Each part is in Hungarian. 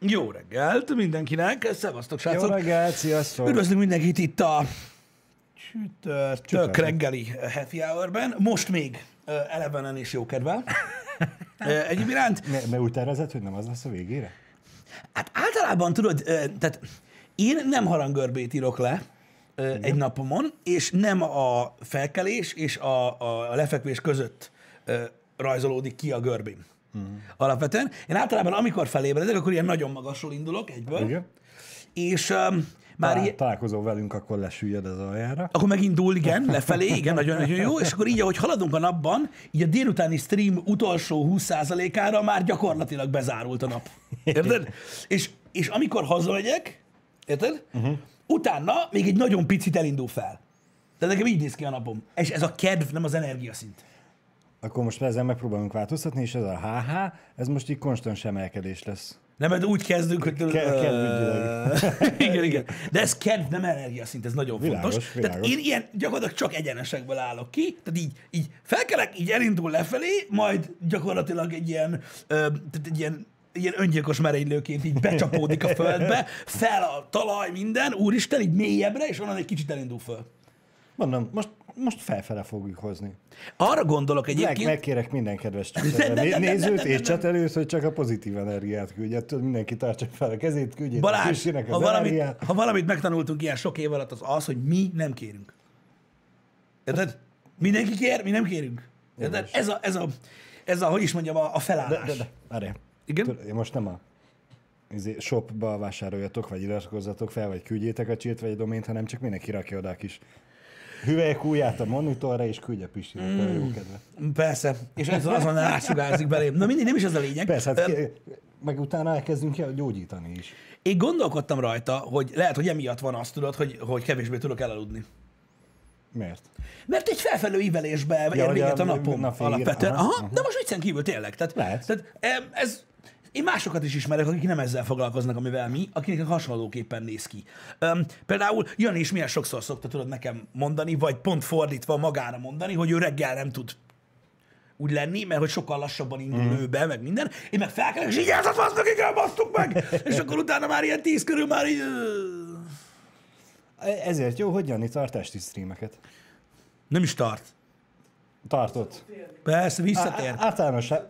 Jó reggelt mindenkinek, szevasztok Jó srácok! reggelt, sziasztok! Üdvözlünk mindenkit itt a csütörtök reggeli happy hour-ben. Most még ö, elevenen és jókedvel. Ö, Egyéb iránt, Mert me úgy tervezett, hogy nem az lesz a végére? hát általában tudod, tehát én nem harangörbét írok le ö, egy napomon, és nem a felkelés és a, a, lefekvés között rajzolódik ki a görbém. Alapvetően. Én általában, amikor felébredek, akkor ilyen nagyon magasról indulok egyből, Igen. és um, már Talál, ilyen, találkozol velünk, akkor lesüllyed az aljára. akkor megindul, igen, lefelé, igen, nagyon-nagyon jó, és akkor így, ahogy haladunk a napban, így a délutáni stream utolsó 20%-ára már gyakorlatilag bezárult a nap. Érted? és, és amikor hazamegyek, érted? Uh-huh. Utána még egy nagyon picit elindul fel. De nekem így néz ki a napom. És ez a kedv, nem az energiaszint. Akkor most ezzel megpróbálunk változtatni, és ez a HH, ez most így konstans emelkedés lesz. Nem, mert úgy kezdünk, hogy... Ke- igen, igen. De ez kedv, nem energiaszint, ez nagyon Világos, fontos. világos. Tehát én ilyen gyakorlatilag csak egyenesekből állok ki, tehát így, így felkelek, így elindul lefelé, majd gyakorlatilag egy ilyen, tehát egy ilyen ilyen öngyilkos merénylőként így becsapódik a földbe, fel a talaj, minden, úristen, így mélyebbre, és onnan egy kicsit elindul föl. Mondom, most, most felfele fogjuk hozni. Arra gondolok Meg, egyébként, megkérek minden kedves ne, nézőt és csetelőt, hogy csak a pozitív energiát küldje. Mindenki tartsa fel a kezét, küldjék a Balázs, kicsinek ha valamit, energiát. ha valamit megtanultunk ilyen sok év alatt, az az, hogy mi nem kérünk. Érted? Mindenki kér, mi nem kérünk. Érted? Ez a, ez a, ez a, hogy is mondjam, a, a felállás. De, de, de, várjál. Igen? Most nem a izé, shopba vásároljatok, vagy iratkozzatok fel, vagy küldjétek a csírt, vagy a domént, hanem csak mindenki rakja oda a kis hüvelyek ujját a monitorra, és küldje Pistinek mm. a jó kedvet. Persze. És ez azon átsugázik belém. Na mindig nem is ez a lényeg. Persze, hát Ö, ki, meg utána elkezdünk el gyógyítani is. Én gondolkodtam rajta, hogy lehet, hogy emiatt van azt, tudod, hogy, hogy kevésbé tudok elaludni. Miért? Mert egy felfelő ívelésbe ja, ér véget a a napom nap alapvetően. Aha, aha, de most viccen kívül tényleg. Tehát, Lehet. tehát ez, én másokat is ismerek, akik nem ezzel foglalkoznak, amivel mi, akinek hasonlóképpen néz ki. Um, például Jani is milyen sokszor szokta tudod nekem mondani, vagy pont fordítva magára mondani, hogy ő reggel nem tud úgy lenni, mert hogy sokkal lassabban indul mm. ő be, meg minden. Én meg felkelek, és így neki kell, basztuk meg! és akkor utána már ilyen tíz körül már így... ö, Ezért jó, hogy Jani tart esti streameket. Nem is tart. Tartott. Persze, visszatér. Á- Általánosság,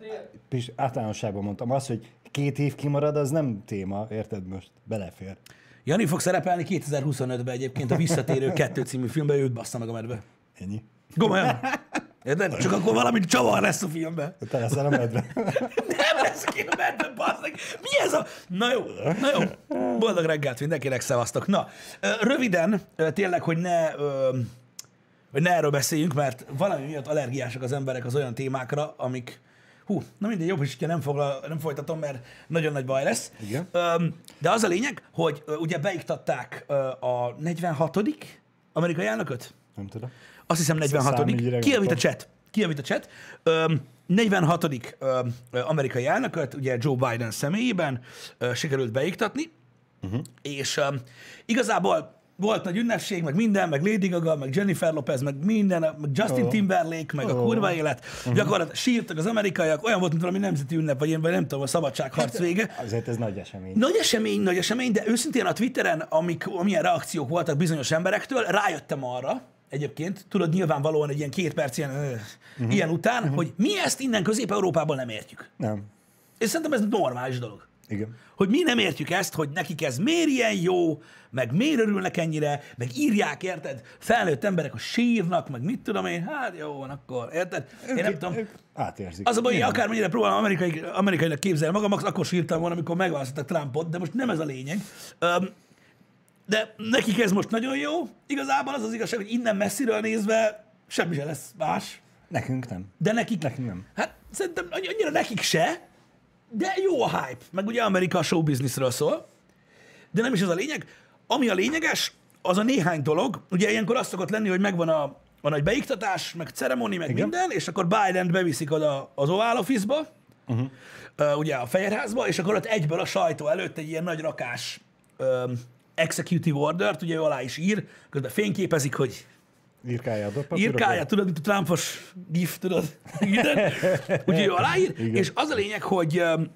Pis, általánosságban mondtam azt, hogy két év kimarad, az nem téma, érted most? Belefér. Jani fog szerepelni 2025-ben egyébként a Visszatérő 2 című filmben, őt bassza meg a medve. Ennyi. Komolyan. Érted? Csak akkor valami csavar lesz a filmben. Te leszel a medve. Nem lesz ki a medve, basszak. Mi ez a... Na jó, na jó. Boldog reggelt mindenkinek, szevasztok. Na, röviden, tényleg, hogy ne... Hogy ne erről beszéljünk, mert valami miatt allergiások az emberek az olyan témákra, amik... Hú, na mindegy, jobb is, nem, foglal, nem folytatom, mert nagyon nagy baj lesz. Igen. De az a lényeg, hogy ugye beiktatták a 46. amerikai elnököt? Nem tudom. Azt hiszem 46. Számügyre Kijavít a chat. Kijavít a chat. Öm, 46. öm, ö, amerikai elnököt, ugye Joe Biden személyében sikerült beiktatni, uh-huh. és igazából volt nagy ünnepség, meg minden, meg Lady Gaga, meg Jennifer Lopez, meg minden, meg Justin Ó. Timberlake, meg a Ó. kurva élet. Uh-huh. Gyakorlatilag sírtak az amerikaiak, olyan volt, mint valami nemzeti ünnep, vagy én vagy nem tudom, a szabadságharc vége. Azért ez nagy esemény. Nagy esemény, nagy esemény, de őszintén a Twitteren, amik, amilyen reakciók voltak bizonyos emberektől, rájöttem arra, egyébként, tudod, nyilvánvalóan egy ilyen két perc ilyen, uh-huh. ilyen után, uh-huh. hogy mi ezt innen Közép-Európában nem értjük. Nem. És szerintem ez normális dolog. Igen. Hogy mi nem értjük ezt, hogy nekik ez miért ilyen jó, meg miért örülnek ennyire, meg írják, érted? Felnőtt emberek, hogy sírnak, meg mit tudom én, hát jó, van akkor, érted? Én nem tudom. Átérzik. Az a baj, hogy akármennyire próbálom amerikai, amerikainak képzelni magam, akkor sírtam volna, amikor megválasztottak Trumpot, de most nem ez a lényeg. Um, de nekik ez most nagyon jó. Igazából az az igazság, hogy innen messziről nézve semmi se lesz más. Nekünk nem. De nekik... Nekünk nem. Hát szerintem annyi- annyira nekik se, de jó a hype. Meg ugye Amerika a show businessről szól. De nem is ez a lényeg. Ami a lényeges, az a néhány dolog. Ugye ilyenkor azt szokott lenni, hogy megvan a, a nagy beiktatás, meg ceremoni, meg Igen. minden, és akkor Biden beviszik oda az Oval Office-ba, uh-huh. uh, ugye a Fehérházba, és akkor ott egyből a sajtó előtt egy ilyen nagy rakás um, executive order-t, ugye ő alá is ír, közben fényképezik, hogy Írkálja a papírokra. írkálja, tudod, mint a Trumpos gif, tudod, minden. Úgyhogy ő aláír, Igen. és az a lényeg, hogy öm,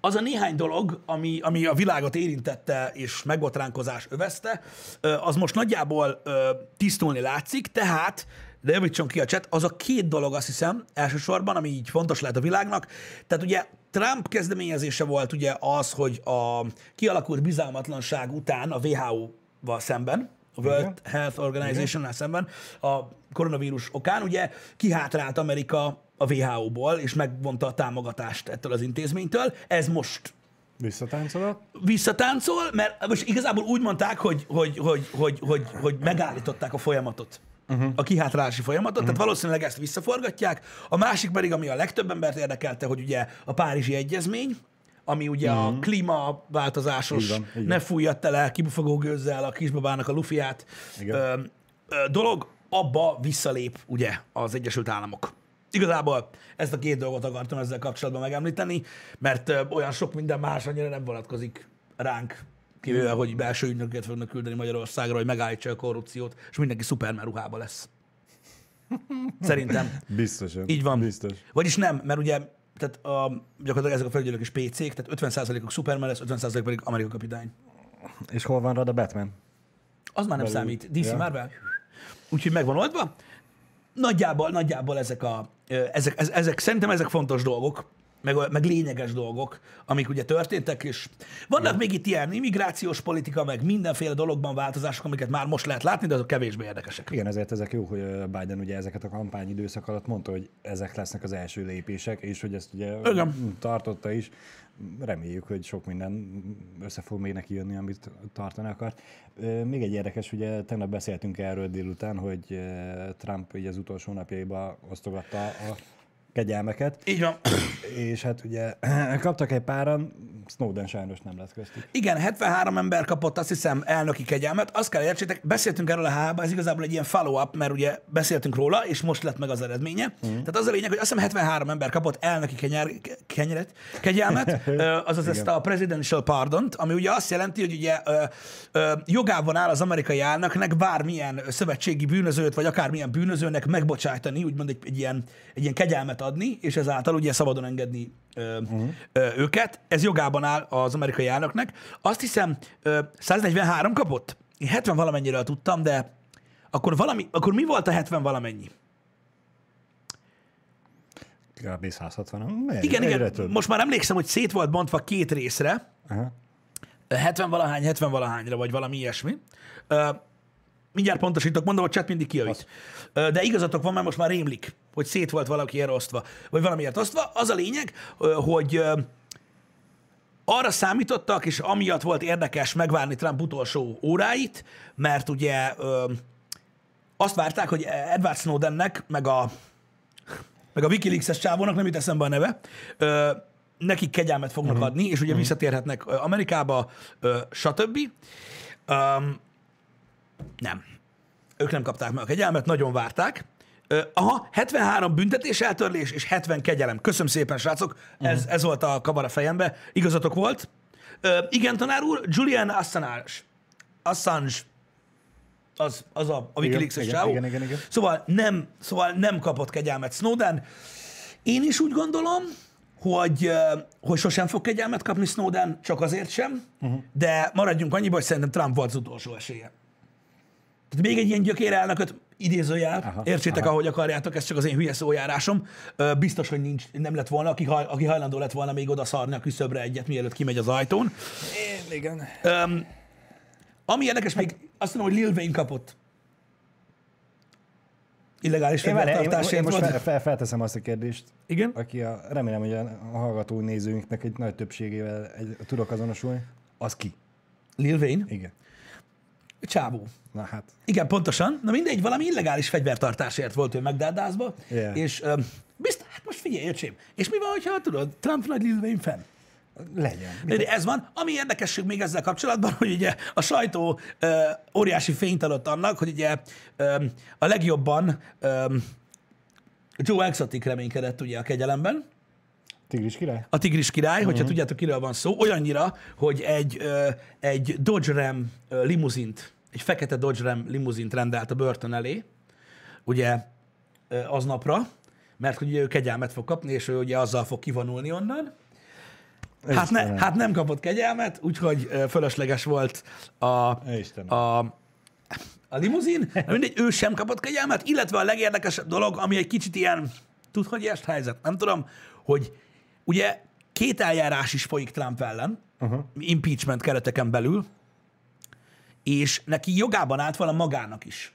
az a néhány dolog, ami, ami a világot érintette és megbotránkozás övezte, ö, az most nagyjából ö, tisztulni látszik, tehát de javítson ki a chat, az a két dolog, azt hiszem, elsősorban, ami így fontos lehet a világnak. Tehát ugye Trump kezdeményezése volt ugye az, hogy a kialakult bizalmatlanság után a WHO-val szemben, a World Igen. Health Organization-nál szemben a koronavírus okán, ugye kihátrált Amerika a WHO-ból, és megvonta a támogatást ettől az intézménytől. Ez most Visszatáncolott? visszatáncol, mert most igazából úgy mondták, hogy, hogy, hogy, hogy, hogy, hogy megállították a folyamatot. Uh-huh. A kihátrálási folyamatot, uh-huh. tehát valószínűleg ezt visszaforgatják. A másik pedig, ami a legtöbb embert érdekelte, hogy ugye a Párizsi Egyezmény, ami ugye uh-huh. a klímaváltozásos, Így van, így van. ne fújjad tele kibufogó gőzzel a kisbabának a lufiát ö, ö, dolog, abba visszalép ugye az Egyesült Államok. Igazából ezt a két dolgot akartam ezzel kapcsolatban megemlíteni, mert ö, olyan sok minden más annyira nem vonatkozik ránk, kivéve, hogy belső ügynököket fognak küldeni Magyarországra, hogy megállítsa a korrupciót, és mindenki szupermen ruhába lesz. Szerintem. Biztosan. Így van. Biztos. Vagyis nem, mert ugye tehát a, gyakorlatilag ezek a felügyelők is PC-k, tehát 50%-uk Superman lesz, 50% pedig Amerika kapitány. És hol van rad a Batman? Az már nem Belül. számít. DC Ja. Marvel. Úgyhogy meg van oldva. Nagyjából, nagyjából ezek, a, ezek, ez- ezek, szerintem ezek fontos dolgok, meg, meg lényeges dolgok, amik ugye történtek, és vannak még itt ilyen immigrációs politika, meg mindenféle dologban változások, amiket már most lehet látni, de azok kevésbé érdekesek. Igen, ezért ezek jó, hogy Biden ugye ezeket a kampányidőszak alatt mondta, hogy ezek lesznek az első lépések, és hogy ezt ugye Igen. tartotta is. Reméljük, hogy sok minden össze fog még neki jönni, amit tartani akart. Még egy érdekes, ugye tegnap beszéltünk erről délután, hogy Trump ugye az utolsó napjaiban osztogatta a kegyelmeket, Így van. és hát ugye kaptak egy páran, Snowden sajnos nem lett köztük. Igen, 73 ember kapott azt hiszem elnöki kegyelmet. Azt kell értsétek, beszéltünk erről a hába, ez igazából egy ilyen follow-up, mert ugye beszéltünk róla, és most lett meg az eredménye. Mm. Tehát az a lényeg, hogy azt hiszem 73 ember kapott elnöki kenyer, kenyeret, kegyelmet, azaz ezt a presidential pardont, ami ugye azt jelenti, hogy ugye ö, ö, jogában áll az amerikai elnöknek bármilyen szövetségi bűnözőt, vagy akármilyen bűnözőnek megbocsájtani, úgymond egy, egy, ilyen, egy ilyen kegyelmet adni, és ezáltal ugye szabadon engedni ö, uh-huh. ö, őket. Ez jogában áll az amerikai elnöknek. Azt hiszem, ö, 143 kapott? Én 70 valamennyiről tudtam, de akkor, valami, akkor mi volt a 70 valamennyi? Kb. 160. Megy, Igen, igen, Több. most már emlékszem, hogy szét volt bontva két részre, Aha. 70 valahány, 70 valahányra, vagy valami ilyesmi. Mindjárt pontosítok, mondom, hogy chat mindig kijavít. De igazatok van, mert most már rémlik, hogy szét volt valaki erre osztva, vagy valamiért osztva. Az a lényeg, hogy arra számítottak, és amiatt volt érdekes megvárni Trump utolsó óráit, mert ugye azt várták, hogy Edward Snowdennek, meg a, meg a Wikileaks-es csávónak, nem jut eszembe a neve, ö, nekik kegyelmet fognak uh-huh. adni, és ugye visszatérhetnek ö, Amerikába, ö, stb. Um, nem. Ők nem kapták meg a kegyelmet, nagyon várták. Ö, aha, 73 büntetés eltörlés és 70 kegyelem. Köszönöm szépen, srácok. Ez, ez volt a kavar a fejembe. Igazatok volt. Ö, igen, tanár úr, Julian Assange. Assange. Az, az a, a Wikileaks-es igen, igen, igen, igen. Szóval nem, szóval nem kapott kegyelmet Snowden. Én is úgy gondolom, hogy, hogy sosem fog kegyelmet kapni Snowden, csak azért sem, uh-huh. de maradjunk annyiba, hogy szerintem Trump volt az utolsó esélye. Tehát még egy ilyen gyökér elnököt idézőjel, Aha, értsétek, aha. ahogy akarjátok, ez csak az én hülye szójárásom. Biztos, hogy nincs, nem lett volna, aki, haj, aki hajlandó lett volna még oda szarni a küszöbre egyet, mielőtt kimegy az ajtón. Én, igen. Öm, ami érdekes, még azt mondom, hogy Lil Wayne kapott. Illegális Én, várjál, én, én fegyvertartásért most fel, felteszem azt a kérdést, Igen? aki a, remélem, hogy a hallgató nézőinknek egy nagy többségével egy, tudok azonosulni. Az ki? Lil Wayne? Igen. Csávó. Na hát, Igen, pontosan. Na mindegy, valami illegális fegyvertartásért volt ő megdádázva, Yeah. és öm, biztos, hát most figyelj, öcsém, és mi van, hogyha tudod, Trump nagy Lil Wayne fan? legyen. De ez van. Ami érdekesség még ezzel kapcsolatban, hogy ugye a sajtó ö, óriási fényt adott annak, hogy ugye ö, a legjobban ö, Joe Exotic reménykedett ugye a kegyelemben, Tigris király? a tigris király, hogyha tudjátok, kiről van szó, olyannyira, hogy egy, ö, egy Dodge Ram limuzint, egy fekete Dodge Ram limuzint rendelt a börtön elé, ugye aznapra, mert hogy ő kegyelmet fog kapni, és ő ugye azzal fog kivonulni onnan. Hát, ne, Istenem. hát nem kapott kegyelmet, úgyhogy fölösleges volt a, Istenem. a, a limuzin. Mindegy, ő sem kapott kegyelmet, illetve a legérdekesebb dolog, ami egy kicsit ilyen, tud, hogy ilyes helyzet, nem tudom, hogy ugye két eljárás is folyik Trump ellen, uh-huh. impeachment kereteken belül, és neki jogában állt volna magának is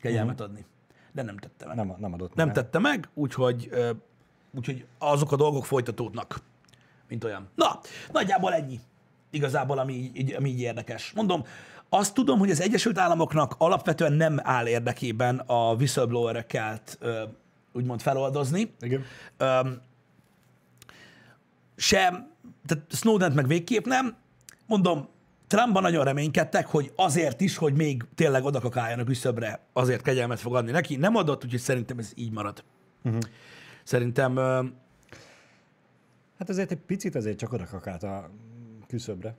kegyelmet adni. De nem tette meg. Nem, nem adott Nem meg. tette meg, úgyhogy, úgyhogy azok a dolgok folytatódnak, mint olyan. Na, nagyjából ennyi. Igazából, ami így, ami így érdekes. Mondom, azt tudom, hogy az Egyesült Államoknak alapvetően nem áll érdekében a whistleblowereket úgymond feloldozni. Igen. Sem, tehát Snowden meg végképp nem. Mondom, Trumpban nagyon reménykedtek, hogy azért is, hogy még tényleg odakakáljanak visszabre, azért kegyelmet fog adni neki. Nem adott, úgyhogy szerintem ez így marad. Uh-huh. Szerintem Hát azért egy picit azért csak oda kakált a küszöbre.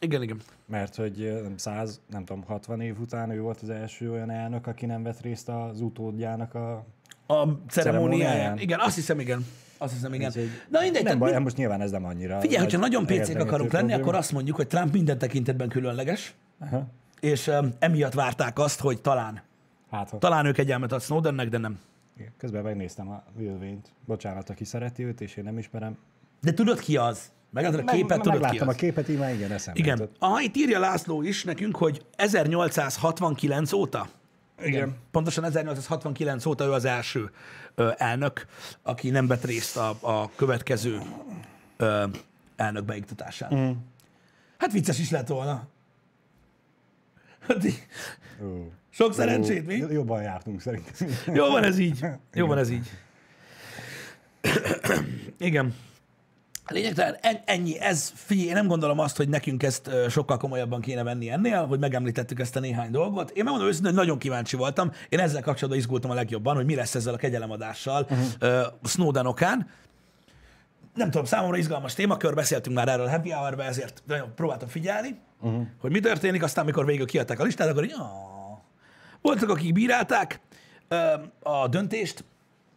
igen, igen. Mert hogy nem 100, nem tudom, 60 év után ő volt az első olyan elnök, aki nem vett részt az utódjának a... A ceremóniáján. Ceremóniáján. Igen, azt hiszem, igen. Azt hiszem, igen. Úgyhogy Na mindegy, Nem baj, mi- most nyilván ez nem annyira... figyelj, hogyha nagy nagyon érdegető akarunk lenni, probléma. akkor azt mondjuk, hogy Trump minden tekintetben különleges, Aha. és um, emiatt várták azt, hogy talán, Hát, talán ők egyelmet ad Snowdennek, de nem. Igen. Közben megnéztem a Wayne-t. Bocsánat, aki szereti őt, és én nem ismerem. De tudod ki az? Megadod a képet, tudod ki az. a képet, így már igen, eszembe Igen. Aha, itt írja László is nekünk, hogy 1869 óta, Igen. pontosan 1869 óta ő az első ö, elnök, aki nem vett részt a, a következő ö, elnök beiktatásán. Mm. Hát vicces is lett volna. Hát Ó. Sok szerencsét, mi? Jobban jártunk szerintem. Jó van ez így. Jó van ez így. Igen. Lényegtelen, en- ennyi, ez, figyelj, én nem gondolom azt, hogy nekünk ezt sokkal komolyabban kéne venni ennél, hogy megemlítettük ezt a néhány dolgot. Én megmondom őszintén, hogy nagyon kíváncsi voltam. Én ezzel kapcsolatban izgultam a legjobban, hogy mi lesz ezzel a kegyelemadással uh-huh. Snowden okán. Nem tudom, számomra izgalmas témakör, beszéltünk már erről a happy hour ezért nagyon próbáltam figyelni, uh-huh. hogy mi történik, aztán mikor végül kiadták a listát, akkor így, voltak, akik bírálták a döntést,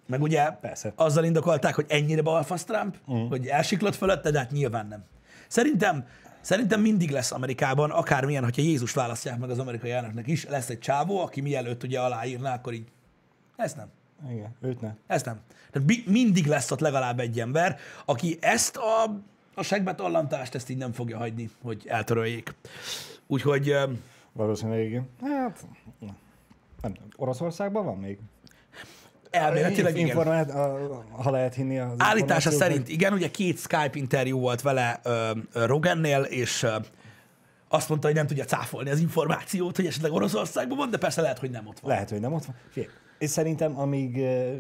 meg ugye Persze. azzal indokolták, hogy ennyire balfasz Trump, uh. hogy elsiklott fölötte, de hát nyilván nem. Szerintem, szerintem mindig lesz Amerikában, akármilyen, hogyha Jézust választják meg az amerikai elnöknek is, lesz egy csávó, aki mielőtt ugye aláírná, akkor így, ezt nem. Igen, őt ne. Ez nem. Tehát mindig lesz ott legalább egy ember, aki ezt a, a segbetollantást, ezt így nem fogja hagyni, hogy eltöröljék. Úgyhogy Valószínűleg igen. Hát, nem tudom. Oroszországban van még? Elméletileg igen. Informált, a- ha lehet hinni az Állítása szerint igen, ugye két Skype interjú volt vele ö, Rogennél, és ö, azt mondta, hogy nem tudja cáfolni az információt, hogy esetleg Oroszországban van, de persze lehet, hogy nem ott van. Lehet, hogy nem ott van. Figyelj, és szerintem amíg eh,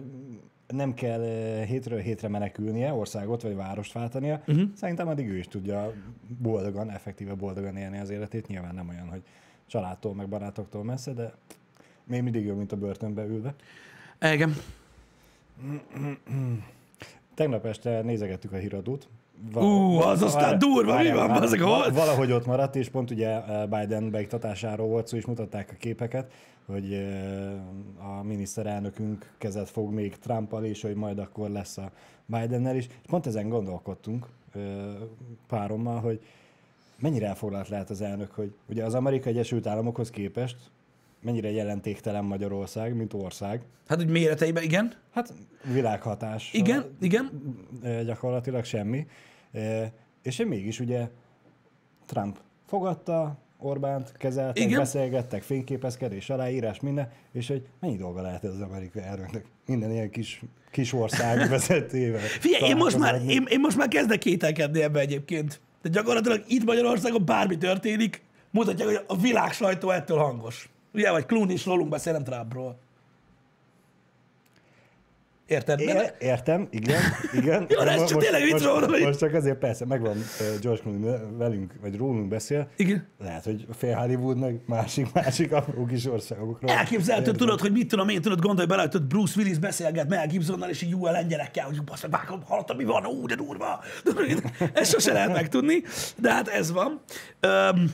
nem kell hétről hétre menekülnie, országot vagy várost váltania, uh-huh. szerintem addig ő is tudja boldogan, effektíve boldogan élni az életét. Nyilván nem olyan, hogy családtól, meg barátoktól messze, de még mindig jó, mint a börtönbe ülve. Igen. Tegnap este nézegettük a híradót. Ú, az aztán durva, mi van, bazzeg, hol? Valahogy ott maradt, és pont ugye eh, Biden beiktatásáról volt szó, és mutatták a képeket, hogy eh, a miniszterelnökünk kezet fog még Trumpal, és hogy majd akkor lesz a Bidennel is. És pont ezen gondolkodtunk eh, párommal, hogy mennyire elfoglalt lehet az elnök, hogy ugye az Amerikai Egyesült Államokhoz képest mennyire jelentéktelen Magyarország, mint ország. Hát, hogy méreteiben, igen. Hát világhatás. Igen, igen. Ö, gyakorlatilag semmi. És én mégis ugye Trump fogadta, Orbánt kezeltek, Igen. Igen. beszélgettek, fényképezkedés, aláírás, minden, és hogy mennyi dolga lehet ez az amerikai elnöknek minden ilyen kis, kis ország vezetőjével. Figyelj, én most, már, én, én most már kezdek kételkedni ebbe egyébként. De gyakorlatilag itt Magyarországon bármi történik, mutatják, hogy a világ sajtó ettől hangos. Ugye, vagy Clooney is rólunk beszél, nem Trumpról. Érted? É, értem, igen, igen. Jó, ez csak tényleg most, van, hogy- most csak azért persze, megvan George Clooney velünk, vagy rólunk beszél, Igen. lehet, hogy fél Hollywood, meg másik, másik apró kis országokról. Elképzelhető, Értem. tudod, hogy mit tudom én, tudod, gondolj bele, hogy Bruce Willis beszélget Mel Gibsonnal, és így jó a lengyelekkel, hogy basz, vágom, hallottad, mi van? Ú, de durva. Ezt sose lehet megtudni, de hát ez van. Öm,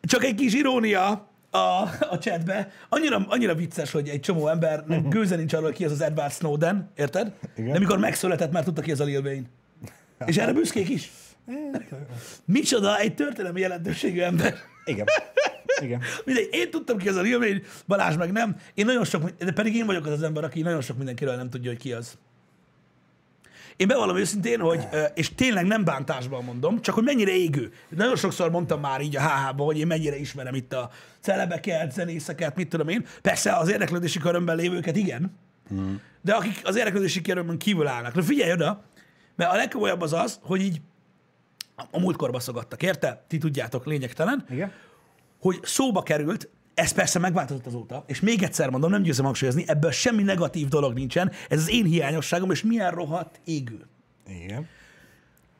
csak egy kis irónia a, a chatbe. Annyira, annyira vicces, hogy egy csomó embernek gőze nincs arról, ki az az Edward Snowden, érted? Igen. De mikor megszületett, már tudta ki az a Lil Wayne. És erre büszkék is. Micsoda egy történelmi jelentőségű ember. Igen. Igen. Mindegy, én tudtam ki ez a Lil Wayne, Balázs meg nem. Én nagyon sok, de pedig én vagyok az az ember, aki nagyon sok mindenkiről nem tudja, hogy ki az. Én bevallom őszintén, hogy, és tényleg nem bántásban mondom, csak hogy mennyire égő. Nagyon sokszor mondtam már így a HH-ba, hogy én mennyire ismerem itt a celebeket, zenészeket, mit tudom én. Persze az érdeklődési körömben lévőket igen, mm. de akik az érdeklődési körömön kívül állnak. Na figyelj oda, mert a legkomolyabb az az, hogy így a múltkor baszogattak, érte? Ti tudjátok, lényegtelen Igen. hogy szóba került, ez persze megváltozott azóta, és még egyszer mondom, nem győzem hangsúlyozni, ebből semmi negatív dolog nincsen, ez az én hiányosságom, és milyen rohadt égő. Igen.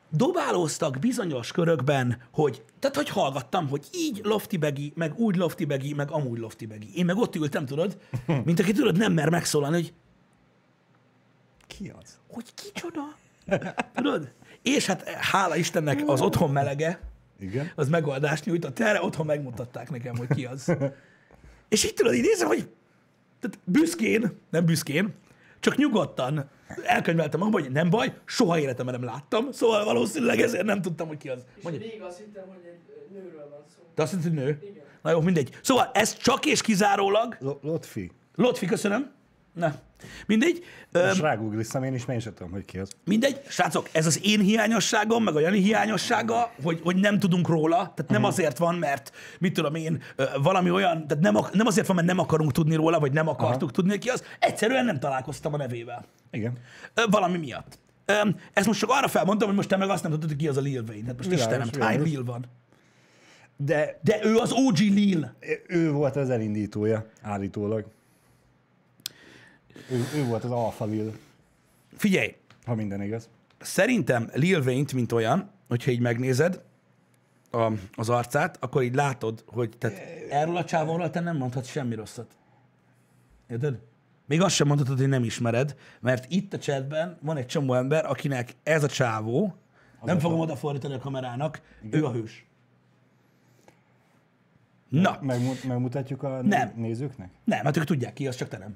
Dobálóztak bizonyos körökben, hogy, tehát hogy hallgattam, hogy így loftibegi, meg úgy loftibegi, meg amúgy loftibegi. Én meg ott ültem, tudod, mint aki tudod, nem mer megszólalni, hogy Ki az? hogy kicsoda? Tudod? És hát hála Istennek az otthon melege, Igen. az megoldást nyújtott erre, otthon megmutatták nekem, hogy ki az. És így tudod, így nézem, hogy tehát büszkén, nem büszkén, csak nyugodtan elkönyveltem magam, hogy nem baj, soha életemben nem láttam, szóval valószínűleg ezért nem tudtam, hogy ki az. És Mondja, végig azt hittem, hogy egy nőről van szó. te azt mondtad, hogy nő? Igen. Na jó, mindegy. Szóval ez csak és kizárólag, Lo- Lotfi. Lotfi, köszönöm. Na, mindegy. Most rágoogliztam én is, mert én sem tudom, hogy ki az. Mindegy, srácok, ez az én hiányosságom, meg a Jani hiányossága, hogy, hogy nem tudunk róla, tehát nem azért van, mert mit tudom én, valami olyan, tehát nem, nem azért van, mert nem akarunk tudni róla, vagy nem akartuk Aha. tudni, ki az, egyszerűen nem találkoztam a nevével. Igen. Valami miatt. Ezt most csak arra felmondtam, hogy most te meg azt nem tudod, hogy ki az a Lil Wayne. Hát most Világos, Istenem, hány világos. Lil van? De De ő az OG Lil. ő volt az elindítója, állítólag. Ő, ő volt az alfa Lil, Figyelj, ha minden igaz. szerintem Lil Wayne-t, mint olyan, hogyha így megnézed a, az arcát, akkor így látod, hogy tehát erről a csávóról te nem mondhatsz semmi rosszat. Érted? Még azt sem mondhatod, hogy nem ismered, mert itt a chatben van egy csomó ember, akinek ez a csávó, nem a fogom odafordítani a kamerának, ő a hős. Na, Megmu- megmutatjuk a Nem. nézőknek? nem, hát ők tudják ki, az csak te nem.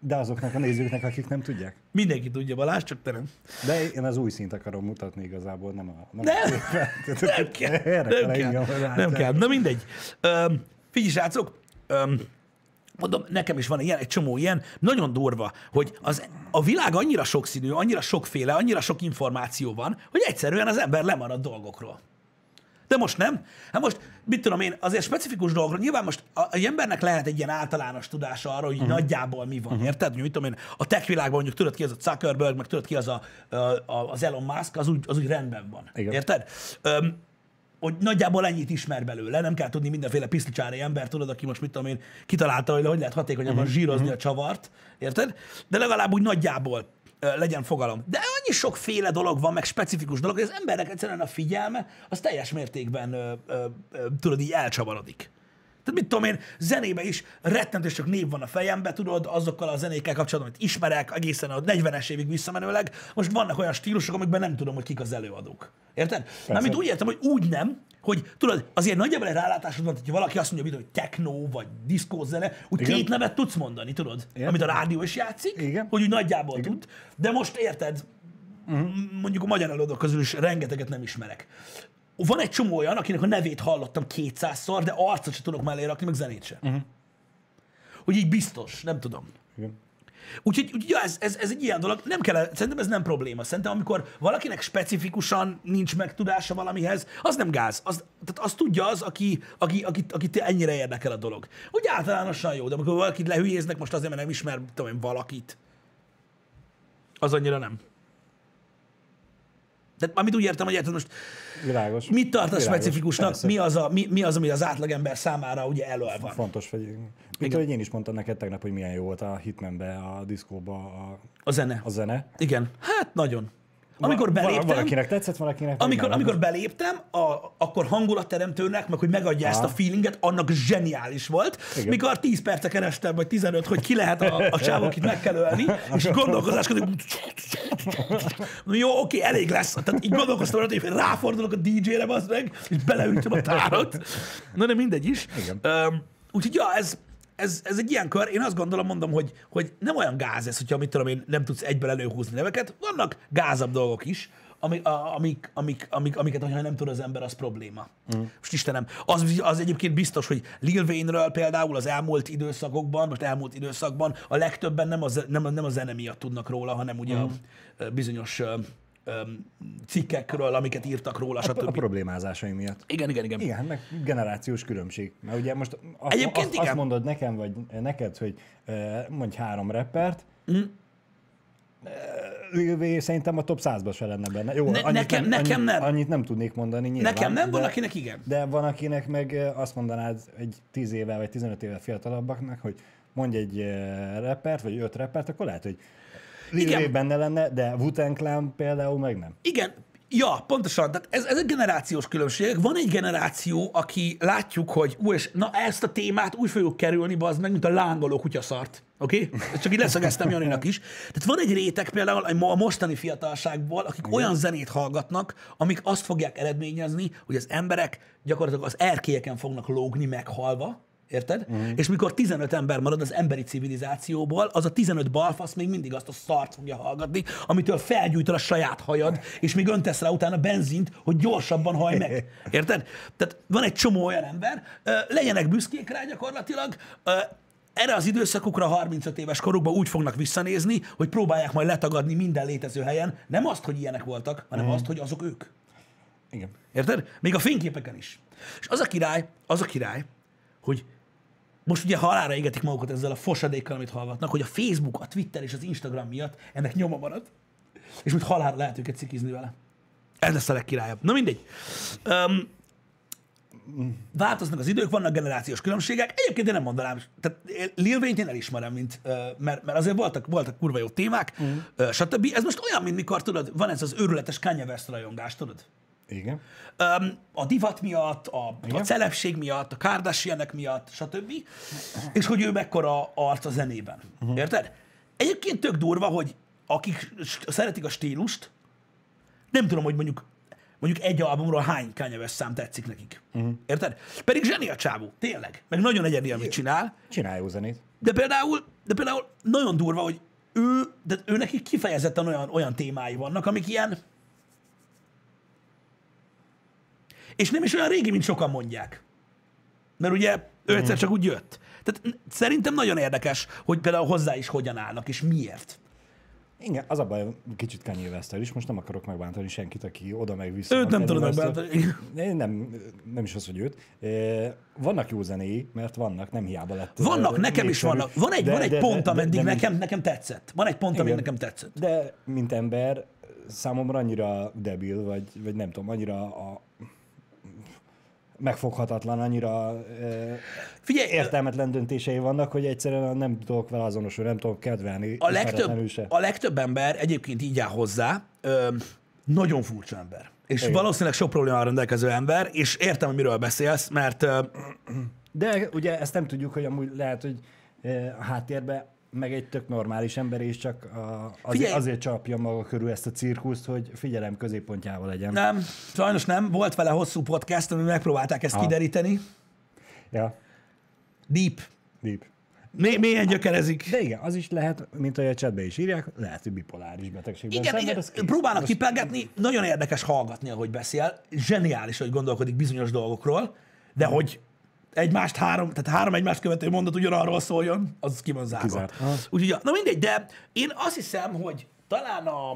De azoknak a nézőknek, akik nem tudják. Mindenki tudja, Balázs, csak te nem. De én az új szint akarom mutatni igazából, nem a... Nem, Nem, nem kell, nem engem, kell, hogy nem kell. Na mindegy. Öm, figyelj, srácok, öm, mondom, nekem is van ilyen, egy csomó ilyen, nagyon durva, hogy az, a világ annyira sokszínű, annyira sokféle, annyira sok információ van, hogy egyszerűen az ember lemarad dolgokról. De most nem. Hát most, mit tudom én, azért specifikus dolgokról, nyilván most a, a embernek lehet egy ilyen általános tudása arra, hogy uh-huh. nagyjából mi van, uh-huh. érted? Hogy Mit tudom én, a tech világban mondjuk tudod ki az a Zuckerberg, meg tudod ki az a, a, az Elon Musk, az úgy, az úgy rendben van. Igen. Érted? Öm, hogy nagyjából ennyit ismer belőle, nem kell tudni mindenféle piszlicsári ember, tudod, aki most mit tudom én, kitalálta, hogy hogy lehet hatékonyabban uh-huh. zsírozni a csavart, érted? De legalább úgy nagyjából legyen fogalom. De annyi sokféle dolog van, meg specifikus dolog, hogy az embernek egyszerűen a figyelme az teljes mértékben ö, ö, ö, tudod, így elcsavarodik. Tehát mit tudom én, zenébe is rettentő sok név van a fejemben, tudod, azokkal a zenékkel kapcsolatban, amit ismerek, egészen a 40-es évig visszamenőleg. Most vannak olyan stílusok, amikben nem tudom, hogy kik az előadók. Érted? Mármint úgy értem, hogy úgy nem, hogy tudod, azért nagyjából egy rálátásod van, hogy valaki azt mondja, hogy techno vagy diszkózene, úgy Igen. két nevet tudsz mondani, tudod? Igen. Amit a rádió is játszik, Igen. hogy úgy nagyjából tud. De most érted, uh-huh. mondjuk a magyar előadók közül is rengeteget nem ismerek. Van egy csomó olyan, akinek a nevét hallottam kétszázszor, de arcot sem tudok mellé rakni, meg zenét sem. Uh-huh. Hogy így biztos, nem tudom. Igen. Úgyhogy, úgyhogy ja, ez, ez, ez egy ilyen dolog, nem kell, szerintem ez nem probléma. Szerintem amikor valakinek specifikusan nincs megtudása valamihez, az nem gáz. Az, tehát azt tudja az, aki, aki, aki, aki ennyire érdekel a dolog. Úgy általánosan jó, de amikor valakit lehülyéznek most azért, mert nem ismer, tudom én, valakit, az annyira nem. De amit úgy értem, hogy érted most, Világos. mit tartasz Világos. specifikusnak, Persze. mi az, a, mi, mi az, ami az átlagember számára ugye elől van. Fontos, hogy... Mint ahogy én is mondtam neked tegnap, hogy milyen jó volt a Hitmanbe, a diszkóba a, A zene. a zene. Igen. Hát nagyon. Amikor beléptem, Valakinek tetszett, valakinek amikor, nem. amikor beléptem, a, akkor hangulatteremtőnek, meg hogy megadja ezt a feelinget, annak zseniális volt. Igen. Mikor 10 perce kerestem, vagy 15, hogy ki lehet a, a csávó, akit meg kell ölni, és gondolkozáskodom. Jó, oké, elég lesz. Tehát így gondolkoztam, hogy ráfordulok a DJ-re, az meg, és beleütöm a tárat. Na, de mindegy is. Igen. Um, úgyhogy, ja, ez, ez, ez egy ilyen kör, én azt gondolom, mondom, hogy, hogy nem olyan gáz ez, hogyha mit tudom én, nem tudsz egyből előhúzni neveket. Vannak gázabb dolgok is, amik, amik, amik, amik, amiket, ha nem tud az ember, az probléma. Mm. Most Istenem, az, az egyébként biztos, hogy Lil Wayne-ről például az elmúlt időszakokban, most elmúlt időszakban a legtöbben nem a, nem, nem a zene miatt tudnak róla, hanem ugye mm. a bizonyos ö, ö, cikkekről, amiket írtak róla, A stb. problémázásai miatt. Igen, igen, igen. Igen, meg generációs különbség. Mert ugye most azt, Egyébként azt, igen. azt mondod nekem, vagy neked, hogy eh, mondj három rappert, mm. Wayne szerintem a top 100-ban se lenne benne. Jó, Ne- annyit, nekem- nem, nekem annyit, nem. Annyit nem tudnék mondani nyilván. Nekem nem, van, de, akinek igen. De van, akinek meg eh, azt mondanád egy 10 éve vagy 15 éve fiatalabbaknak, hogy mondj egy eh, rappert, vagy öt rappert, akkor lehet, hogy Igen. Benne lenne, de Wu-Tang Clan például meg nem. Igen, ja, pontosan. Tehát ez, ez egy generációs különbség. Van egy generáció, aki látjuk, hogy ú, és na ezt a témát úgy fogjuk kerülni, bazd meg, mint a lángoló kutyaszart. Oké? Okay? Csak így leszögeztem Janinak is. Tehát van egy réteg például a mo- a mostani fiatalságból, akik olyan zenét hallgatnak, amik azt fogják eredményezni, hogy az emberek gyakorlatilag az erkélyeken fognak lógni meghalva, Érted? Mm. És mikor 15 ember marad az emberi civilizációból, az a 15 balfasz még mindig azt a szart fogja hallgatni, amitől felgyújtod a saját hajad, és még öntesz rá utána benzint, hogy gyorsabban haj meg. Érted? Tehát van egy csomó olyan ember, legyenek büszkék rá gyakorlatilag, erre az időszakukra 35 éves korukban úgy fognak visszanézni, hogy próbálják majd letagadni minden létező helyen, nem azt, hogy ilyenek voltak, hanem azt, hogy azok ők. Igen. Érted? Még a fényképeken is. És az a király, az a király, hogy most ugye halára égetik magukat ezzel a fosadékkal, amit hallgatnak, hogy a Facebook, a Twitter és az Instagram miatt ennek nyoma marad, és úgy halára lehet őket cikizni vele. Ez lesz a legkirályabb. Na mindegy. Um, változnak az idők, vannak generációs különbségek. Egyébként én nem mondanám, tehát Lil Wayne-t én elismerem, mint, mert, mert azért voltak, voltak kurva jó témák, mm. stb. Ez most olyan, mint mikor tudod, van ez az őrületes Kanye West rajongás, tudod? Igen. A divat miatt, a, a celebség miatt, a Kardashianek miatt, stb. És hogy ő mekkora arc a zenében. Uh-huh. Érted? Egyébként tök durva, hogy akik szeretik a stílust, nem tudom, hogy mondjuk mondjuk egy albumról hány Kanye West szám tetszik nekik. Uh-huh. Érted? Pedig zseni a csávó, tényleg. Meg nagyon egyedi, amit csinál. Csinálj jó zenét. De például, de például nagyon durva, hogy ő, de ő neki kifejezetten olyan, olyan témái vannak, amik ilyen, és nem is olyan régi, mint sokan mondják. Mert ugye ő egyszer csak úgy jött. Tehát szerintem nagyon érdekes, hogy például hozzá is hogyan állnak, és miért. Igen, az a baj, kicsit Kanye west is, most nem akarok megbántani senkit, aki oda meg vissza. Őt nem tudod megbántani. Nem, nem is az, hogy őt. Vannak jó zenéi, mert vannak, nem hiába lett. Vannak, nekem is vannak. Van egy, De- van egy de- pont, de- ameddig de- nekem, nekem tetszett. Van egy pont, ameddig nekem tetszett. De, mint ember, számomra annyira debil, vagy, vagy nem tudom, annyira a megfoghatatlan, annyira eh, Figyelj, értelmetlen döntései vannak, hogy egyszerűen nem tudok vele azonosulni, nem tudok kedvelni. a legtöbb, se. a legtöbb ember egyébként így áll hozzá, ö, nagyon furcsa ember. És Igen. valószínűleg sok problémával rendelkező ember, és értem, hogy miről beszélsz, mert ö, De ugye ezt nem tudjuk, hogy amúgy lehet, hogy a háttérben meg egy tök normális ember is csak a, azért, Figyelj! azért csapja maga körül ezt a cirkuszt, hogy figyelem középpontjával legyen. nem, sajnos nem. Volt vele hosszú podcast, ami megpróbálták ezt Ah. kideríteni. Ja, Deep. deep. Mély, mélyen gyökerezik. De igen, az is lehet, mint ahogy a chatbe is írják, lehet, hogy bipoláris betegségben Igen, igen, próbálnak kipelgetni, nagyon érdekes hallgatni, ahogy beszél, zseniális, hogy gondolkodik bizonyos dolgokról, de hogy egymást három, tehát három egymást követő mondat ugyanarról szóljon, az ki van zárva. Úgyhogy, na mindegy, de én azt hiszem, hogy talán a,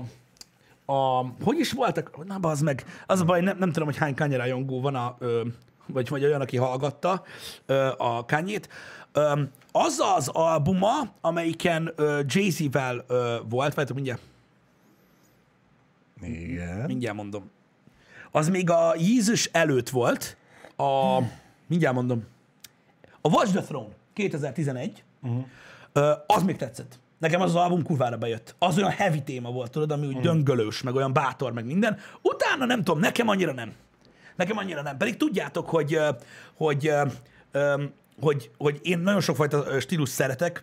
a hogy is voltak, na az meg, az a baj, nem, nem tudom, hogy hány Kanye rajongó van, a, ö, vagy, vagy olyan, aki hallgatta ö, a Kanye-t. Ö, az az albuma, amelyiken ö, Jay-Z-vel ö, volt, vagy mindjárt, Igen. mindjárt mondom. Az még a Jézus előtt volt, a, mindjárt mondom, a Watch the Throne 2011, uh-huh. az még tetszett. Nekem az az album kurvára bejött. Az olyan heavy téma volt, tudod, ami úgy uh-huh. döngölős, meg olyan bátor, meg minden. Utána nem tudom, nekem annyira nem. Nekem annyira nem. Pedig tudjátok, hogy, hogy, ö, hogy, hogy én nagyon sokfajta stílus szeretek,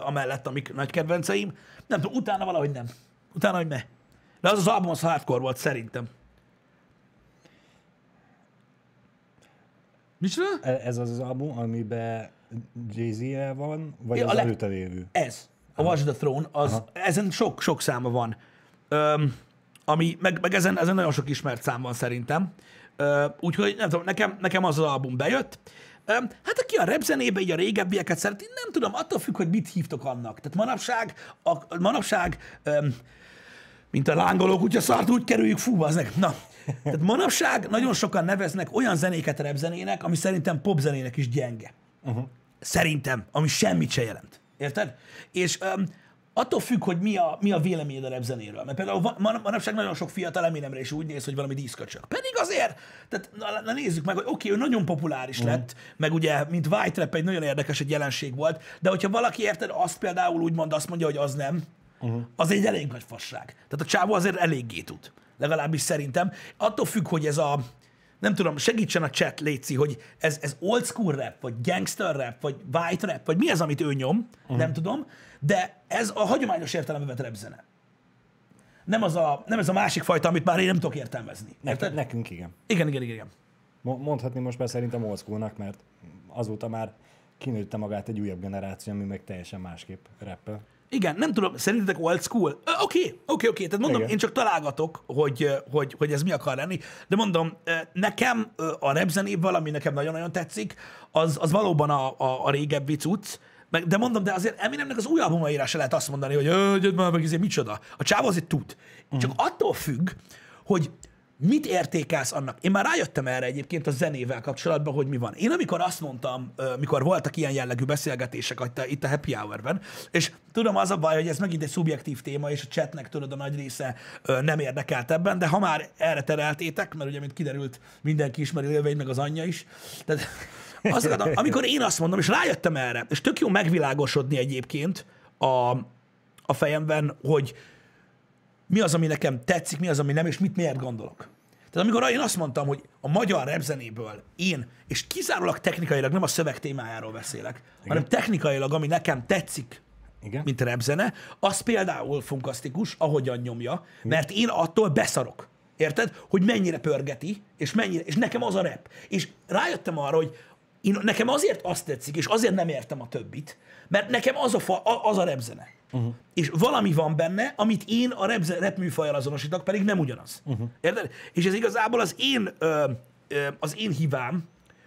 amellett, amik nagy kedvenceim. Nem tudom, utána valahogy nem. Utána, hogy ne. De az az album az hardcore volt, szerintem. Micsoda? E- Ez az az album, amiben jay z van, vagy Ja, az a leg- előtte lévő? Ez. A Watch the Throne, az, ezen sok, sok száma van. Öm, ami, meg, meg ezen, ezen nagyon sok ismert szám van szerintem. Ö, úgyhogy nem tudom, nekem, nekem az az album bejött. Ö, hát aki a rap zenébe így a régebbieket szereti, nem tudom, attól függ, hogy mit hívtok annak. Tehát manapság, a, manapság ö, mint a lángoló kutya szart, úgy kerüljük, fú, az. Na, tehát manapság nagyon sokan neveznek olyan zenéket rap zenének, ami szerintem pop zenének is gyenge. Uh-huh. Szerintem, ami semmit se jelent. Érted? És um, attól függ, hogy mi a, mi a véleményed a repzenéről. Mert például manapság nagyon sok fiatal Eminemre is úgy néz, hogy valami díszköcsök. Pedig azért, tehát na, na nézzük meg, hogy oké, okay, ő nagyon populáris mm. lett, meg ugye, mint white rap egy nagyon érdekes egy jelenség volt, de hogyha valaki érted, azt például úgy mond, azt mondja, hogy az nem, uh-huh. az egy elég nagy fasság. Tehát a csávó azért eléggé tud. Legalábbis szerintem. Attól függ, hogy ez a, nem tudom, segítsen a chat, Léci, hogy ez, ez old school rap, vagy gangster rap, vagy white rap, vagy mi az, amit ő nyom, uh-huh. nem tudom, de ez a hagyományos értelembe vett rap zene. Nem, az a, nem ez a másik fajta, amit már én nem tudok értelmezni. Nekünk, Érted? nekünk igen. Igen, igen, igen, igen. Mo- Mondhatni most már szerintem old schoolnak, mert azóta már kinőtte magát egy újabb generáció, ami meg teljesen másképp rappel. Igen, nem tudom, szerintetek old school? Oké, oké, oké, tehát mondom, Igen. én csak találgatok, hogy, hogy, hogy ez mi akar lenni, de mondom, nekem a repzenéből, ami nekem nagyon-nagyon tetszik, az, az valóban a, a, a régebbi cucc, meg, de mondom, de azért Eminemnek az új albumaira se lehet azt mondani, hogy "Ö, gyere már meg, izé, micsoda. A csávó azért tud. Csak attól függ, hogy mit értékelsz annak? Én már rájöttem erre egyébként a zenével kapcsolatban, hogy mi van. Én amikor azt mondtam, mikor voltak ilyen jellegű beszélgetések itt a, Happy Hour-ben, és tudom, az a baj, hogy ez megint egy szubjektív téma, és a chatnek tudod, a nagy része nem érdekelt ebben, de ha már erre tereltétek, mert ugye, mint kiderült, mindenki ismeri élvény, meg az anyja is, tehát akarom, amikor én azt mondom, és rájöttem erre, és tök jó megvilágosodni egyébként a, a fejemben, hogy mi az, ami nekem tetszik, mi az, ami nem, és mit miért gondolok. Tehát amikor én azt mondtam, hogy a magyar repzenéből én, és kizárólag technikailag, nem a szöveg témájáról beszélek, Igen. hanem technikailag, ami nekem tetszik, Igen? mint repzene, az például funkasztikus, ahogyan nyomja, mert én attól beszarok. Érted? Hogy mennyire pörgeti, és mennyire, és nekem az a rep. És rájöttem arra, hogy én, nekem azért azt tetszik, és azért nem értem a többit, mert nekem az a, fa, az a repzene. Uh-huh. És valami van benne, amit én a rap, rap műfajjal azonosítok, pedig nem ugyanaz. Uh-huh. Érted? És ez igazából az én, ö, ö, az én hibám,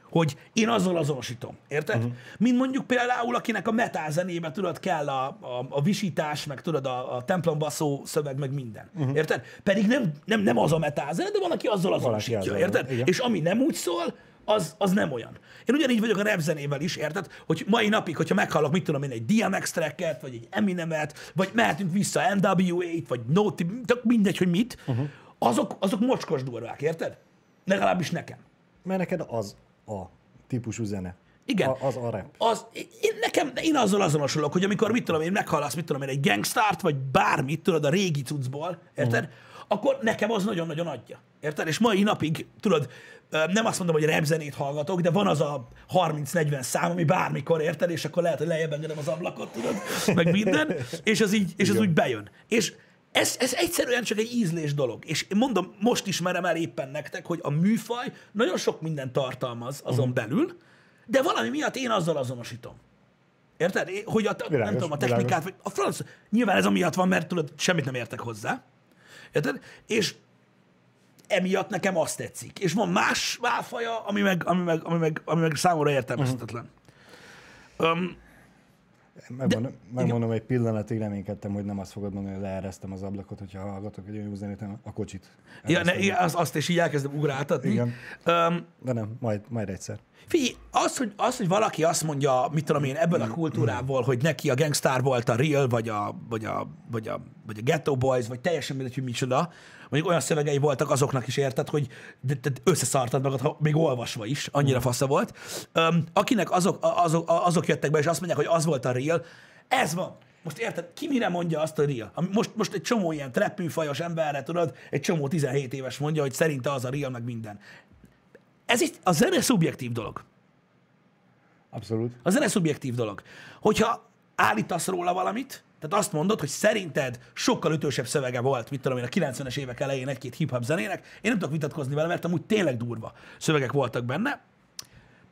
hogy én azzal azonosítom. Érted? Uh-huh. Mint mondjuk például, akinek a metal zenébe tudod, kell a, a, a visítás, meg tudod, a, a templombasszó szöveg, meg minden. Uh-huh. Érted? Pedig nem, nem, nem az a metal zene, de van, aki azzal azonosítja. érted? igen. És ami nem úgy szól, az, az nem olyan. Én ugyanígy vagyok a rap zenével is, érted? Hogy mai napig, hogyha meghallok, mit tudom én, egy DMX tracket, vagy egy Eminemet, vagy mehetünk vissza NWA-t, vagy Naughty, tök mindegy, hogy mit, uh-huh. azok, azok mocskos durvák, érted? Legalábbis nekem. Mert neked az a típusú zene. Igen. A, az a rap. Az, én, nekem, én azzal azonosulok, hogy amikor mit tudom én, meghallasz, mit tudom én, egy gangstart, vagy bármit, tudod, a régi cuccból, érted? Uh-huh. Akkor nekem az nagyon-nagyon adja. Érted? És mai napig, tudod, nem azt mondom, hogy repzenét hallgatok, de van az a 30-40 szám, ami bármikor érted, és akkor lehet, hogy lejjebb engedem az ablakot, tudod, meg minden, és az így, és az úgy bejön. És ez, ez egyszerűen csak egy ízlés dolog. És én mondom, most ismerem el éppen nektek, hogy a műfaj nagyon sok mindent tartalmaz azon uh-huh. belül, de valami miatt én azzal azonosítom. Érted? Hogy a, világos, nem tudom, a technikát, vagy a franc, nyilván ez amiatt van, mert tudod, semmit nem értek hozzá. Érted? És emiatt nekem azt tetszik. És van más válfaja, ami meg, ami meg, ami meg, ami meg számomra értelmezhetetlen. Uh-huh. Um, Megmondom, megmondom egy pillanatig reménykedtem, hogy nem azt fogod mondani, hogy leeresztem az ablakot, hogyha hallgatok egy olyan zenét, hanem a kocsit. ja, ne, igen, azt, azt is így elkezdem ugráltatni. Igen. Um, De nem, majd, majd egyszer. Figyelj, az hogy, az, hogy valaki azt mondja, mit tudom én, ebből a kultúrából, hogy neki a Gangstar volt a Real, vagy a, vagy a, vagy a, vagy a Ghetto Boys, vagy teljesen mindegy, hogy micsoda, mondjuk olyan szövegei voltak azoknak is érted, hogy de, de összeszartad magad, ha még olvasva is, annyira fasza volt. Um, akinek azok, azok, azok jöttek be, és azt mondják, hogy az volt a Real, ez van. Most érted, ki mire mondja azt a Real? Most, most egy csomó ilyen trap műfajos emberre, tudod, egy csomó 17 éves mondja, hogy szerinte az a Real, meg minden. Ez itt a zene szubjektív dolog. Abszolút. A zene szubjektív dolog. Hogyha állítasz róla valamit, tehát azt mondod, hogy szerinted sokkal ütősebb szövege volt, mit tudom én, a 90-es évek elején egy-két hip-hop zenének, én nem tudok vitatkozni vele, mert amúgy tényleg durva szövegek voltak benne.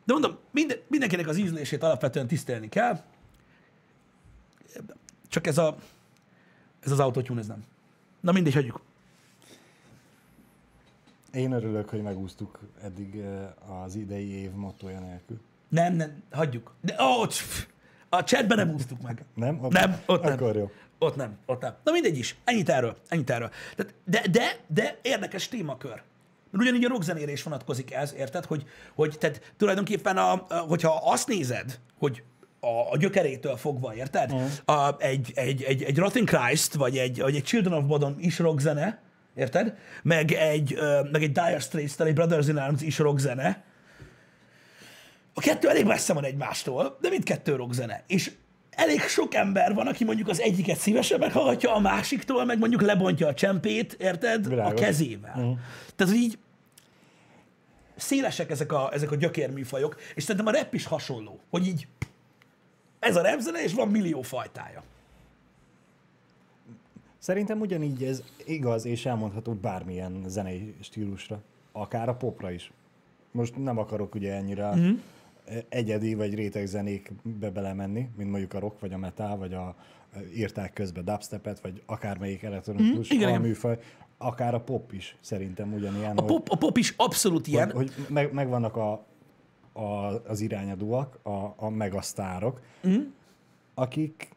De mondom, minden, mindenkinek az ízlését alapvetően tisztelni kell. Csak ez a ez az autotune, ez nem. Na mindegy, hagyjuk. Én örülök, hogy megúsztuk eddig eh, az idei év mottoja nélkül. Nem, nem, hagyjuk. De, ó, oh, a chatben nem úsztuk meg. Nem? Ott, Nem, ott nem. Akkor jó. Ott nem, ott nem. Na mindegy is, ennyit erről, ennyit erről. Tehát, de, de, de érdekes témakör. Mert ugyanígy a rockzenére is vonatkozik ez, érted? Hogy, hogy tehát tulajdonképpen, a, a, hogyha azt nézed, hogy a, a gyökerétől fogva, érted? Mhm. A, egy, egy, egy, egy Rotten Christ, vagy egy, vagy egy Children of Bodom is rockzene, érted? Meg egy, meg egy Dire straits egy Brothers in Arms is rockzene. A kettő elég messze van egymástól, de mindkettő rockzene. És elég sok ember van, aki mondjuk az egyiket szívesen meghallgatja, a másiktól meg mondjuk lebontja a csempét, érted? Világos. A kezével. Mhm. Tehát, hogy így szélesek ezek a, ezek a gyökérműfajok, és szerintem a rap is hasonló, hogy így ez a rapzene, és van millió fajtája. Szerintem ugyanígy ez igaz és elmondható bármilyen zenei stílusra. Akár a popra is. Most nem akarok ugye ennyire mm. egyedi vagy réteg zenékbe belemenni, mint mondjuk a rock, vagy a metal, vagy a írták közben dubstepet, vagy akármelyik elektronikus Mhm, igen, műfaj. Akár a pop is szerintem ugyanilyen. A pop, a pop is abszolút ilyen. hogy, hogy meg, megvannak a, a, az irányadóak, a, a megasztárok, mm. akik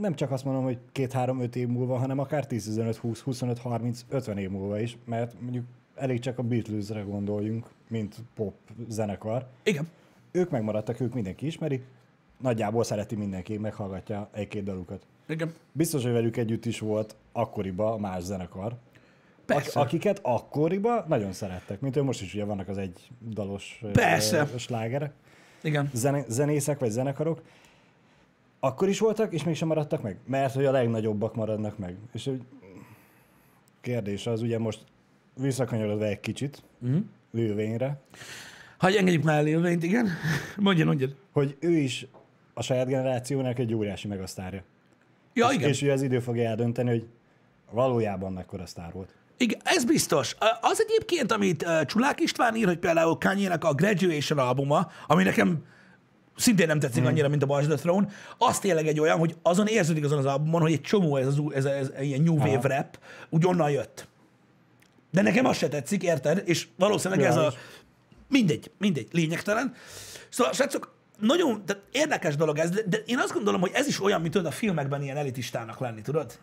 nem csak azt mondom, hogy két-három-öt év múlva, hanem akár 10-15, 20, 25, 30, 50 év múlva is, mert mondjuk elég csak a Beatlesre gondoljunk, mint pop zenekar. Igen. Ők megmaradtak, ők mindenki ismeri, nagyjából szereti mindenki, meghallgatja egy-két dalukat. Igen. Biztos, hogy velük együtt is volt akkoriban más zenekar, Persze. Ak- akiket akkoriban nagyon szerettek, mint ő most is ugye vannak az egy dalos Persze. slágerek, Igen. zene, zenészek vagy zenekarok, akkor is voltak, és mégsem maradtak meg, mert hogy a legnagyobbak maradnak meg. És hogy kérdés az ugye most visszakanyarodva egy kicsit uh-huh. Lil Hagyj engedjük már élvényt, igen. Mondja, mondja. hogy ő is a saját generációnak egy óriási megasztárja. Ja, és, igen. és ő az idő fogja eldönteni, hogy valójában mekkora sztár volt. Igen, ez biztos. Az egyébként, amit Csulák István ír, hogy például kanye a Graduation albuma, ami nekem szintén nem tetszik annyira, mint a Bars the Throne, az tényleg egy olyan, hogy azon érződik azon az albumon, hogy egy csomó ez, az, ez, ez, ez ilyen new wave rap, úgy onnan jött. De nekem az se tetszik, érted? És valószínűleg ez a... Mindegy, mindegy, lényegtelen. Szóval, srácok, nagyon tehát érdekes dolog ez, de, de én azt gondolom, hogy ez is olyan, mint tudod a filmekben ilyen elitistának lenni, tudod?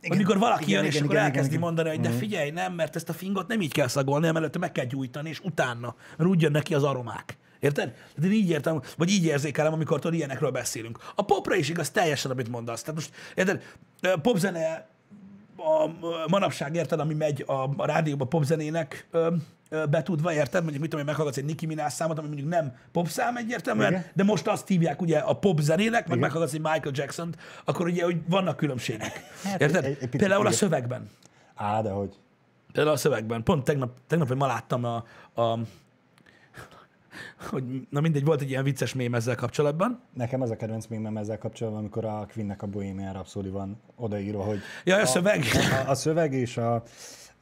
Igen, Amikor valaki igen, jön, és igen, akkor igen, elkezdi igen, igen. mondani, hogy de figyelj, nem, mert ezt a fingot nem így kell szagolni, hanem előtte meg kell gyújtani, és utána, mert úgy jönnek ki az aromák. Érted? Tehát én így értem, vagy így érzékelem, amikor tudod, ilyenekről beszélünk. A popra is igaz teljesen, amit mondasz. Tehát most, érted, popzene a manapság, érted, ami megy a, a rádióba popzenének ö, ö, betudva, érted? Mondjuk mit tudom én, meghallgatsz egy Nicki Minaj számot, ami mondjuk nem popszám egyértelműen, Igen. de most azt hívják ugye a popzenének, meg meghallgatsz egy Michael Jackson-t, akkor ugye hogy vannak különbségek. Hát, Érted? egy- egy Például a szövegben. Á, de hogy. Például a szövegben. Pont tegnap, tegnap vagy ma láttam a, a hogy, na mindegy, volt egy ilyen vicces mém ezzel kapcsolatban. Nekem az a kedvenc mémem ezzel kapcsolatban, amikor a Queennek a Bohemian Rhapsody van odaírva, hogy Ja, a szöveg. a, a szöveg és a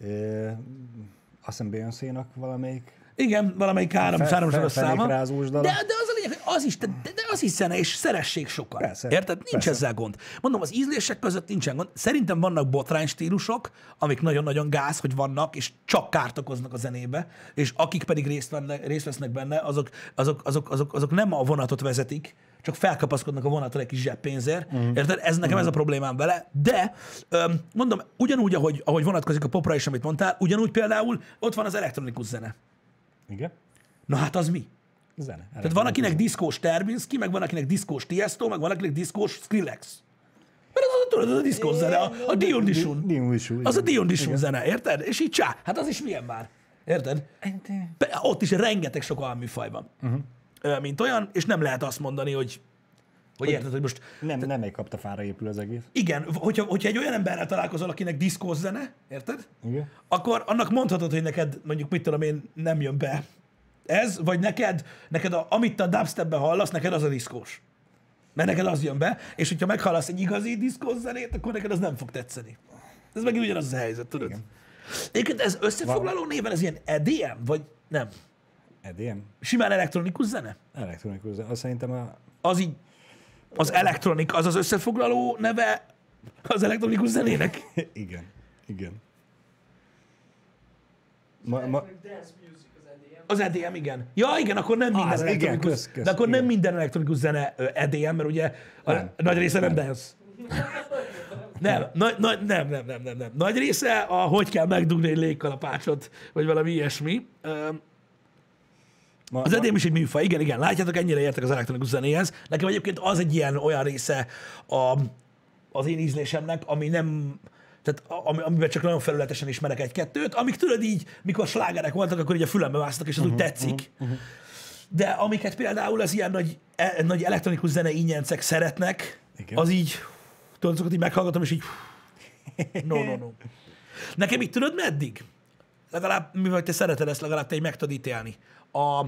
ö, azt hiszem Beyoncé-nak valamelyik Igen, valamelyik három, Fe- háromsoros fe- száma. De, de az a lényeg, hogy az is, de, de az is zene, és szeressék sokan. Persze, Érted? Nincs persze. ezzel gond. Mondom, az ízlések között nincsen gond. Szerintem vannak botrány stílusok, amik nagyon-nagyon gáz, hogy vannak, és csak kárt okoznak a zenébe, és akik pedig részt, venne, részt vesznek benne, azok, azok, azok, azok, azok nem a vonatot vezetik, csak felkapaszkodnak a vonatra egy kis zseppénzért. Mm. Érted? Ez nekem mm. ez a problémám vele. De öm, mondom, ugyanúgy, ahogy, ahogy vonatkozik a popra is, amit mondtál, ugyanúgy például ott van az elektronikus zene. Igen? Na hát az mi? Zene. Tehát van, akinek diszkós Terbinski, meg van, akinek diszkós Tiesto, meg van, akinek diszkós Skrillex. Mert az, a- tudod, az a diszkós zene, a, a Dion Dishun. Dion Dishun, Az a igen. Dion Dishun zene, érted? És így csá. Hát az is milyen már. Érted? Ott is rengeteg sok alműfaj van. Uh-huh. Mint olyan, és nem lehet azt mondani, hogy, hogy érted, hogy most Nem, nem egy kaptafára épül az egész. igen, hogyha, hogyha egy olyan emberrel találkozol, akinek diszkós zene, érted? Igen? akkor annak mondhatod, hogy neked mondjuk mit tudom én, nem jön be ez, vagy neked, neked a, amit te a dubstepben hallasz, neked az a diszkós. Mert neked az jön be, és hogyha meghallasz egy igazi diszkós zenét, akkor neked az nem fog tetszeni. Ez megint ugyanaz a helyzet, tudod? Igen. Egyébként ez összefoglaló néven ez ilyen EDM, vagy nem? EDM? Simán elektronikus zene? Elektronikus zene. Azt szerintem a... Az így, az elektronik, az az összefoglaló neve az elektronikus zenének? Igen. Igen. Ma, ma, az EDM. EDM, igen. Ja, igen, akkor nem minden igen, elektronikus, kösz, kösz, de akkor nem igen. minden elektronikus zene EDM, mert ugye a Nem. nagy része nem Nem. dance. Nem, nagy, nagy, nem, nem, nem, nem, nem. Nagy része a hogy kell megdugni egy légkalapácsot, vagy valami ilyesmi. Ma, Az EDM is egy műfaj, igen, igen. Látjátok, ennyire értek az elektronikus zenéhez. Nekem egyébként az egy ilyen olyan része a, az én ízlésemnek, ami nem, tehát ami, amiben csak nagyon felületesen ismerek egy-kettőt, amik tudod így, mikor slágerek voltak, akkor így a fülembe másztak, és az uh-huh, úgy tetszik. Uh-huh, uh-huh. De amiket például az ilyen nagy, e, nagy elektronikus zene ingyencek szeretnek, Igen. az így, tudod, azokat így meghallgatom, és így, no, no, no. Nekem itt tudod meddig? Legalább, mivel te szereted ezt, legalább te így meg tudod ítélni. A,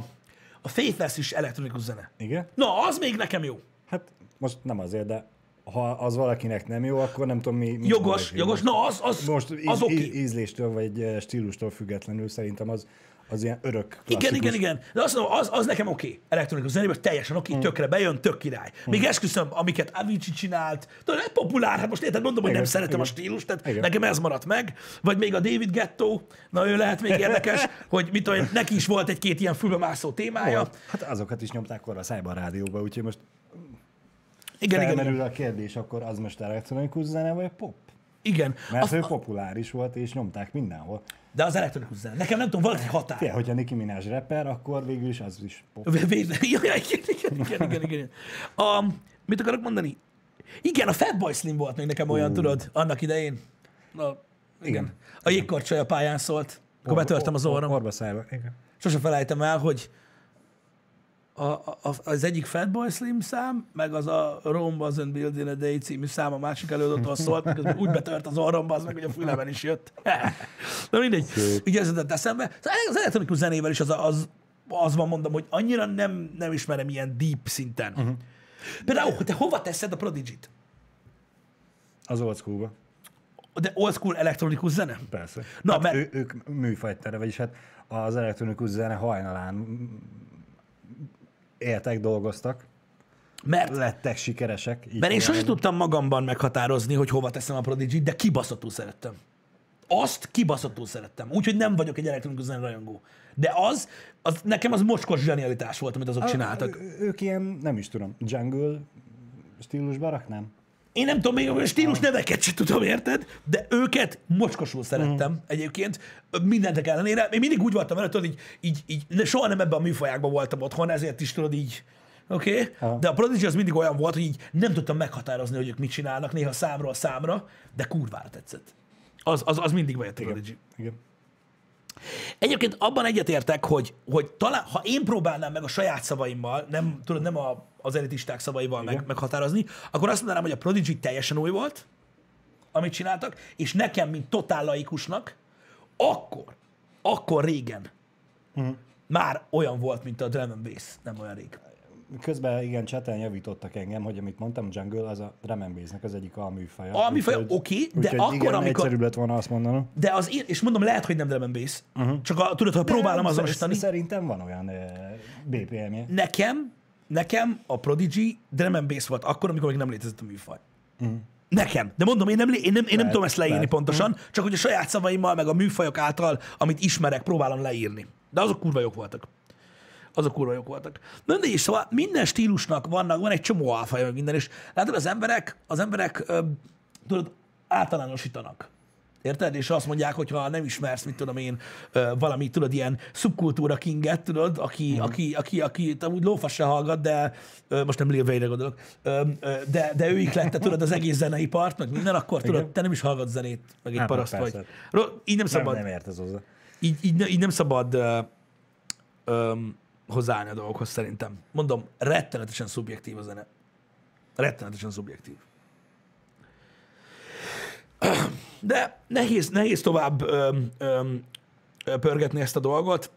a Faithless is elektronikus zene. Igen? Na, az még nekem jó. Hát most nem azért, de ha az valakinek nem jó, akkor nem tudom mi... mi Jogos, jogos. Na, az, az, Most az íz, oké. íz, ízléstől vagy eh, stílustól függetlenül szerintem az, az ilyen örök klasszikus. Igen, igen, igen. De azt mondom, az, az nekem oké. Okay. Elektronikus zenében teljesen oké, okay, tökre bejön, tök király. Még esküszöm, amiket Avicii csinált, tudod, egy populár, hát most érted, mondom, hogy nem Igen, szeretem igen. a stílust, tehát Igen. nekem ez maradt meg. Vagy még a David Ghetto, na ő lehet még érdekes, hogy mit tudom, én, neki is volt egy-két ilyen fülbemászó témája. Volt. Hát azokat is nyomták korra a Cyber rádióba, úgyhogy most Igen, felmerül igen. a kérdés, akkor az most elektronikus zene vagy pop? igen. Mert A, ő populáris volt, és nyomták mindenhol. de az elektronikus zene. Nekem nem tudom, valaki határ. Fia, hogyha Nicki Minaj rapper, akkor végül is az is pop. Vé- vé- Ja, ja, igen, igen, igen, igen, igen. A, mit akarok mondani? Igen, a Fatboy Slim volt még nekem olyan, tudod, annak idején. Na, igen. Igen. A jégkorcsaj a pályán szólt, akkor betörtem az orrom. Orba szájba. Igen. Sose felejtem el, hogy a, a, az egyik Fatboy Slim szám, meg az a Rome Wasn't Built in a Day című szám a másik előadótól szólt, miközben úgy betört az orromba, az meg, hogy a fülemben is jött. Na mindegy. Szép. Így ez jutott eszembe. Szóval Az elektronikus zenével is az, az, az van, mondom, hogy annyira nem, nem ismerem ilyen deep szinten. Uh-huh. Például, te hova teszed a Prodigy-t? Az old schoolba. De old school elektronikus zene? Persze. Na, hát mert- ő, ők műfajtere, vagyis hát az elektronikus zene hajnalán éltek, dolgoztak, Mert lettek sikeresek. így Mert én sosem tudtam magamban meghatározni, hogy hova teszem a prodigy de kibaszottul szerettem. Azt kibaszottul szerettem. Úgyhogy nem vagyok egy elektronikus zene rajongó. De az, az, nekem az mocskos zsenialitás volt, amit azok csináltak. Ő- Ők ilyen, nem is tudom, jungle stílusban raknám? Én nem tudom, még a stílus neveket sem tudom, érted? De őket mocskosul szerettem mm. egyébként, mindentek ellenére. Én mindig úgy voltam vele, tudod, így, így, így de soha nem ebben a műfajákban voltam otthon, ezért is tudod így, oké? Okay? De a Prodigy az mindig olyan volt, hogy így nem tudtam meghatározni, hogy ők mit csinálnak, néha számról számra, de kurvára tetszett. Az, az, az mindig bejött a Prodigy. Igen. Egyébként abban egyetértek, hogy, hogy talán, ha én próbálnám meg a saját szavaimmal, nem, tudod, nem a, az elitisták szavaival meg, Igen. meghatározni, akkor azt mondanám, hogy a Prodigy teljesen új volt, amit csináltak, és nekem, mint totál laikusnak, akkor, akkor régen Mhm. már olyan volt, mint a drum and bass, nem olyan rég. Közben igen, chaten javítottak engem, hogy amit mondtam, jungle, az a drum and bass-nek az egyik alműfaja. A műfaja, Úgyhogy- oké, de úgyhogy akkor, igen, amikor- egyszerűbb lett volna azt mondanom. De az én, és mondom, lehet, hogy nem drum and bass, uh-huh. csak a, tudod, ha próbálom azonosítani. Szerintem van olyan eh, BPM-je. Nekem, nekem a Prodigy drum and bass volt akkor, amikor még nem létezett a műfaj. Nekem. De mondom, én nem, én nem, én nem Lehet, tudom ezt leírni lehet. pontosan, csak hogy a saját szavaimmal, meg a műfajok által, amit ismerek, próbálom leírni. De azok kurva jók voltak. Azok kurva jók voltak. Na de is, szóval minden stílusnak vannak, van egy csomó alfaja, meg minden, és látod, az emberek, az emberek, ö, tudod, általánosítanak. Érted? És azt mondják, hogy ha nem ismersz, mit tudom én, valami, tudod, ilyen szubkultúra kinget, tudod, aki, mm. aki, aki, aki, aki úgy lófasz se hallgat, de most nem Lil Wayne-re gondolok, de, de ő ihlette, tudod, az egész zeneipart, meg minden, akkor tudod, Igen. te nem is hallgat zenét, meg egy Hát, paraszt persze. vagy. Ro- Így nem Nem, szabad nem ért ez hozzá. így, így, így nem szabad ö, hozzáállni a dolgokhoz szerintem. Mondom, rettenetesen szubjektív a zene. Rettenetesen szubjektív. De nehéz, nehéz tovább ö, ö, ö, pörgetni ezt a dolgot,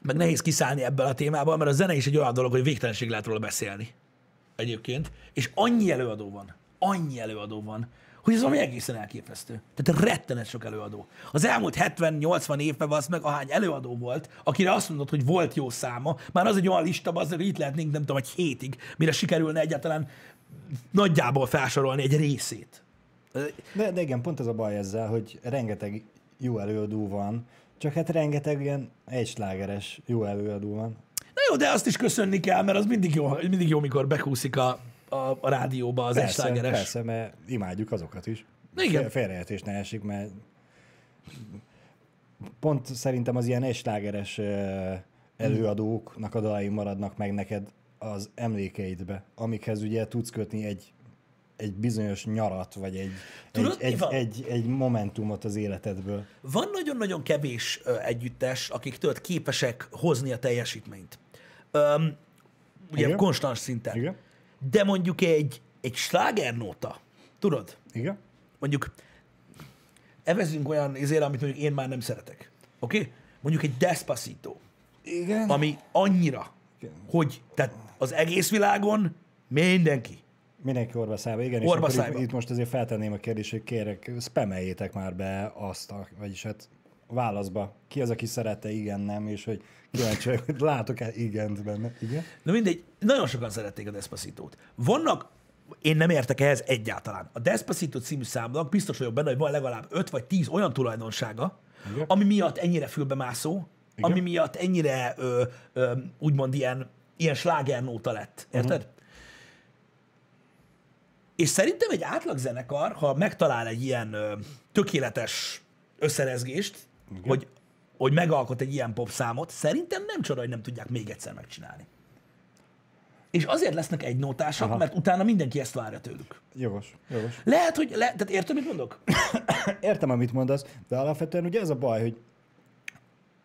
meg nehéz kiszállni ebből a témából, mert a zene is egy olyan dolog, hogy végtelenség lehet róla beszélni egyébként, és annyi előadó van, annyi előadó van, hogy ez valami egészen elképesztő. Tehát rettenet sok előadó. Az elmúlt 70-80 évben az meg ahány előadó volt, akire azt mondod, hogy volt jó száma, már az egy olyan lista, az, hogy itt lehetnénk, nem tudom, egy hétig, mire sikerülne egyáltalán nagyjából felsorolni egy részét. De, de igen, pont ez a baj ezzel, hogy rengeteg jó előadó van, Csak hát rengeteg ilyen egyslágeres jó előadó van. Na jó, de azt is köszönni kell, mert az mindig jó, mindig jó mikor bekúszik a, a, a rádióba az Persze, persze, mert imádjuk azokat is. Igen. Félreértés ne esik, mert pont szerintem az ilyen egyslágeres ö, előadóknak a dalai maradnak meg neked az emlékeidbe, amikhez ugye tudsz kötni egy, egy bizonyos nyarat, vagy egy, Tudod, egy, egy, egy, egy momentumot az életedből. Van nagyon-nagyon kevés együttes, akik tudod képesek hozni a teljesítményt. Öm, ugye Igen. konstans szinten. Igen? De mondjuk egy, egy slágernóta, tudod? Igen? Mondjuk evezünk olyan izére, amit mondjuk én már nem szeretek. Oké? Okay? Mondjuk egy Despacito, Igen. ami annyira, Igen. hogy tehát az egész világon mindenki. Mindenki orvaszába, igen. Orva és itt, itt, most azért feltenném a kérdést, hogy kérek, spameljétek már be azt, a, vagyis hát válaszba. Ki az, aki szerette, igen, nem, és hogy kíváncsi hogy látok-e igent benne. Igen? Na mindegy, nagyon sokan szerették a Despacitót. Vannak, én nem értek ehhez egyáltalán. A Despacito című számnak biztos vagyok benne, hogy van legalább 5 vagy 10 olyan tulajdonsága, Igen. ami miatt ennyire fülbemászó, Igen. ami miatt ennyire ö, ö, úgymond ilyen, ilyen slágernóta lett. Érted? Uh-huh. És szerintem egy átlag zenekar, ha megtalál egy ilyen ö, tökéletes összerezgést, hogy, hogy megalkot egy ilyen popszámot, szerintem nem csoda, hogy nem tudják még egyszer megcsinálni. És azért lesznek egy nótások, Aha. mert utána mindenki ezt várja tőlük. Jogos, jogos. Lehet, hogy... Le, tehát érted, mit mondok? Értem, amit mondasz, de alapvetően ugye ez a baj, hogy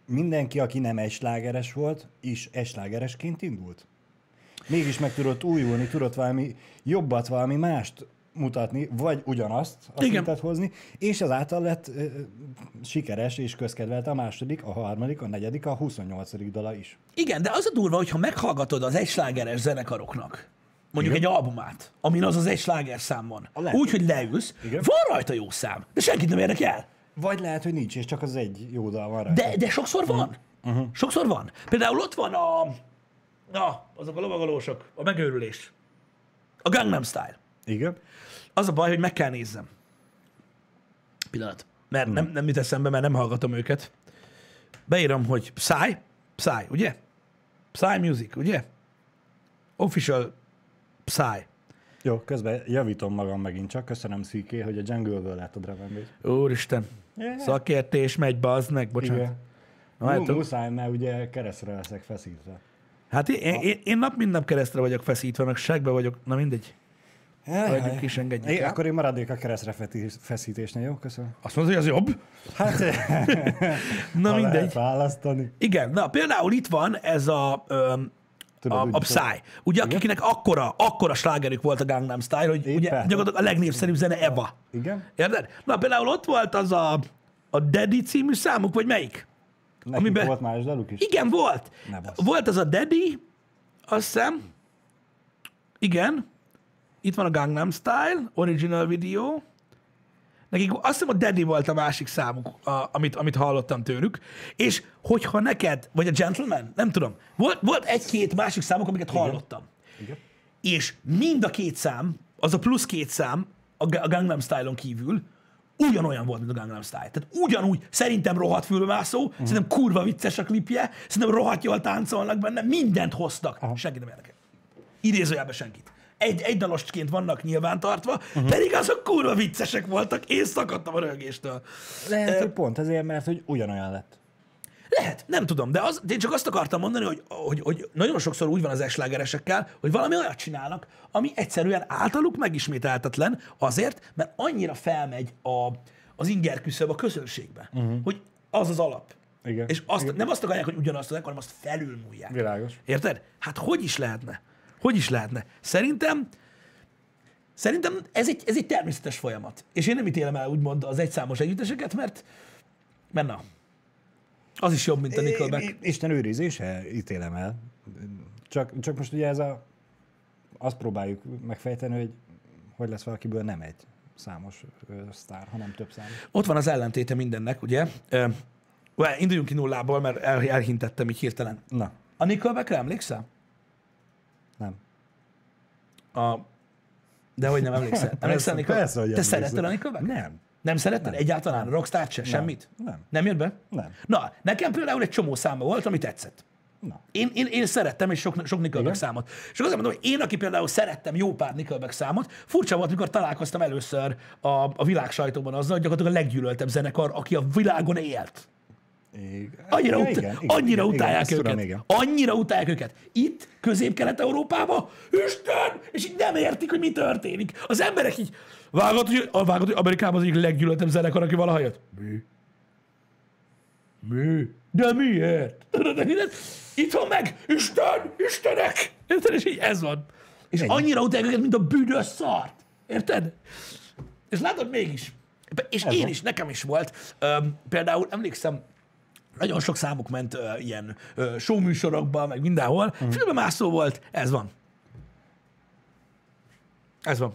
mindenki, aki nem eslágeres volt, is eslágeresként indult. Mégis meg tudott újulni, tudott valami jobbat, valami mást mutatni, vagy ugyanazt a Igen. szintet hozni, és ezáltal lett ö, sikeres és közkedvelt a második, a harmadik, a negyedik, a 28. dala is. Igen, de az a durva, hogyha meghallgatod az egyslágeres zenekaroknak, mondjuk egy albumát, amin az az egy sláger szám van, úgy, hogy leülsz, Igen. van rajta jó szám, de senkit nem érdekel. Vagy lehet, hogy nincs, és csak az egy jó dal van rá. De, de sokszor van. Uh-huh. Sokszor van. Például ott van a... Na, azok a lovagolósok, a megőrülés. A Gangnam Style. Igen? Az a baj, hogy meg kell nézzem. Pillanat. Mert nem, nem jut eszembe, mert nem hallgatom őket. Beírom, hogy Psy, Psy, ugye? Psy Music, ugye? Official Psy. Jó, közben javítom magam megint csak. Köszönöm Szíké, hogy a Jungle-ből and bass. Úristen. Yeah. Szakértés megy, bazd meg, bocsánat. Igen. Na, hát, muszáj, mert ugye keresztre leszek feszítve. hát én, én, én, nap mint nap keresztre vagyok feszítve, meg segbe vagyok. Na mindegy. Hagyjuk is, engedjük É, el. akkor én maradnék a keresztre feszítésnél, jó? Köszönöm. Azt mondod, hogy az jobb? Hát, Na mindegy. lehet választani. Igen, na például itt van ez a, öm, Tudod, a, úgy- a Psy. Ugye, akiknek akkora, akkora slágerük volt a Gangnam Style, hogy Éppen. ugye gyakorlatilag a legnépszerűbb zene Eva. Igen? Érted? Na például ott volt az a, a Daddy című számuk, vagy melyik? Nekik Amiben- volt más daluk is? Igen, volt. Ne. Volt az a Daddy, azt hiszem. Igen. Itt van a Gangnam Style, original video. Nekik azt hiszem a Daddy volt a másik számuk, a, amit, amit hallottam tőlük. És hogyha neked, vagy a Gentleman, nem tudom, volt, volt egy-két másik számuk, amiket hallottam. Igen. És mind a két szám, az a plusz két szám a, a Gangnam Style-on kívül ugyanolyan volt, mint a Gangnam Style. Tehát ugyanúgy, szerintem rohadt fülbemászó, uh-huh. szerintem kurva vicces a klipje, szerintem rohadt jól táncolnak benne, mindent hoztak. Uh-huh. Senki nem érdekel. Idézőjelben senkit. Egy, egy dalosként vannak nyilvántartva, uh-huh. pedig azok kurva viccesek voltak, én szakadtam a rögéstől. Lehet, hogy pont ezért, mert hogy ugyanolyan lett. Lehet, nem tudom, de, az, de én csak azt akartam mondani, hogy, hogy, hogy nagyon sokszor úgy van az eslágeresekkel, hogy valami olyat csinálnak, ami egyszerűen általuk megismételhetetlen azért, mert annyira felmegy a, az inger küszöb a közönségbe, uh-huh. hogy az az alap. Igen. És azt, Igen. nem azt akarják, hogy ugyanazt az hanem azt felülmúlják. Világos. Érted? Hát hogy is lehetne? Hogy is lehetne? Szerintem Szerintem ez egy, ez egy természetes folyamat. És én nem ítélem el úgymond az egyszámos együtteseket, mert, mert na, az is jobb, mint a Nickelback. Isten őrizése ítélem el. Csak, csak most ugye ez a... Azt próbáljuk megfejteni, hogy hogy lesz valakiből nem egy számos ö, sztár, hanem több számos. Ott van az ellentéte mindennek, ugye? Ö, induljunk ki nullából, mert el, elhintettem így hirtelen. Na, A Nickelbackre emlékszel? Nem. A... De hogy nem emlékszel? Emlékszel Nickelback? persze, hogy Te szeretted a Nickelback? Nem. Nem szeretted egyáltalán a Rockstar se? Semmit? Nem. Nem jött be? Nem. Na, nekem például egy csomó száma volt, ami tetszett. Na. Én, én, én szerettem, és sok, sok Nickelback számot. És azért mondom, hogy én, aki például szerettem jó pár Nickelback számot, furcsa volt, mikor találkoztam először a, a világ sajtóban azzal, hogy gyakorlatilag a leggyűlöltebb zenekar, aki a világon élt. Igen. Annyira, Ja, ut- igen, igen, annyira igen, utálják ezt őket. Tudom, igen. Annyira utálják őket. Itt, közép-kelet-európában, Isten! És így nem értik, hogy mi történik. Az emberek így, vágod, hogy, a- hogy Amerikában az egyik leggyűlöltebb zenekar, aki valaha jött. Mi? Mi? De miért? Itthon meg, Isten, Istenek! Érted? És így ez van. És Ennyi. annyira utálják őket, mint a büdös szart. Érted? És látod mégis. És Ez én van. is, nekem is volt. Öm, például emlékszem, nagyon sok számuk ment ö, ilyen ö, showműsorokban, meg mindenhol. Mm. Filmemászó volt, ez van. Ez van.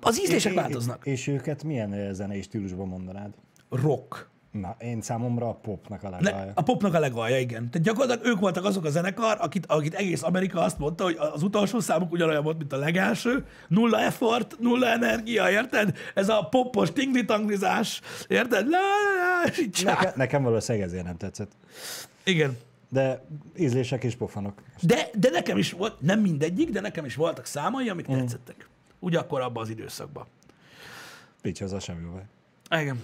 Az ízlések És- változnak. És őket milyen zenei stílusban mondanád? Rock. Na, én számomra a popnak a Ne, legalja. a popnak a legalja, igen. Tehát gyakorlatilag ők voltak azok a zenekar, akit, akit egész Amerika azt mondta, hogy az utolsó számuk ugyanolyan volt, mint a legelső. Nulla effort, nulla energia, érted? Ez a popos tinglitanglizás, érted? La, la, la. Neke, nekem valószínűleg ezért nem tetszett. Igen. De ízlések és pofanok. De, de nekem is volt, nem mindegyik, de nekem is voltak számai, amik mm. tetszettek. Ugye akkor abban az időszakban. Nincs az a semmi baj. Igen.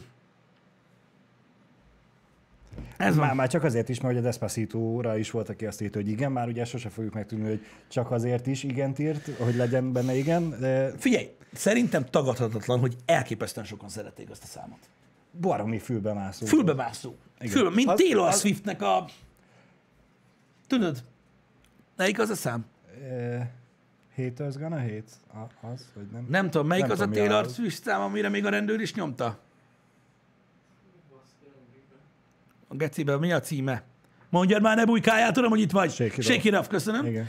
Ez. Már, már csak azért is, mert hogy a Despacito-ra is volt, aki azt írta, hogy igen, már ugye sose fogjuk megtudni, hogy csak azért is igent írt, hogy legyen benne igen, de Figyelj, szerintem tagadhatatlan, hogy elképesztően sokan szerették azt a számot. baromi fülbe mászó. Fülbemászó. Igen. Fülbe, mint Az- Taylor az- Swiftnek a... Tudod? Melyik az a szám? Uh, haters gonna hate? A, az, vagy nem? Nem tudom, melyik Nem az a tudom, mi Taylor. Swift szám, amire még a rendőr is nyomta? A geciben mi a címe? Mondjad már, ne bujkáljál, tudom, hogy itt vagy. Shake it Shake it off, köszönöm. Igen.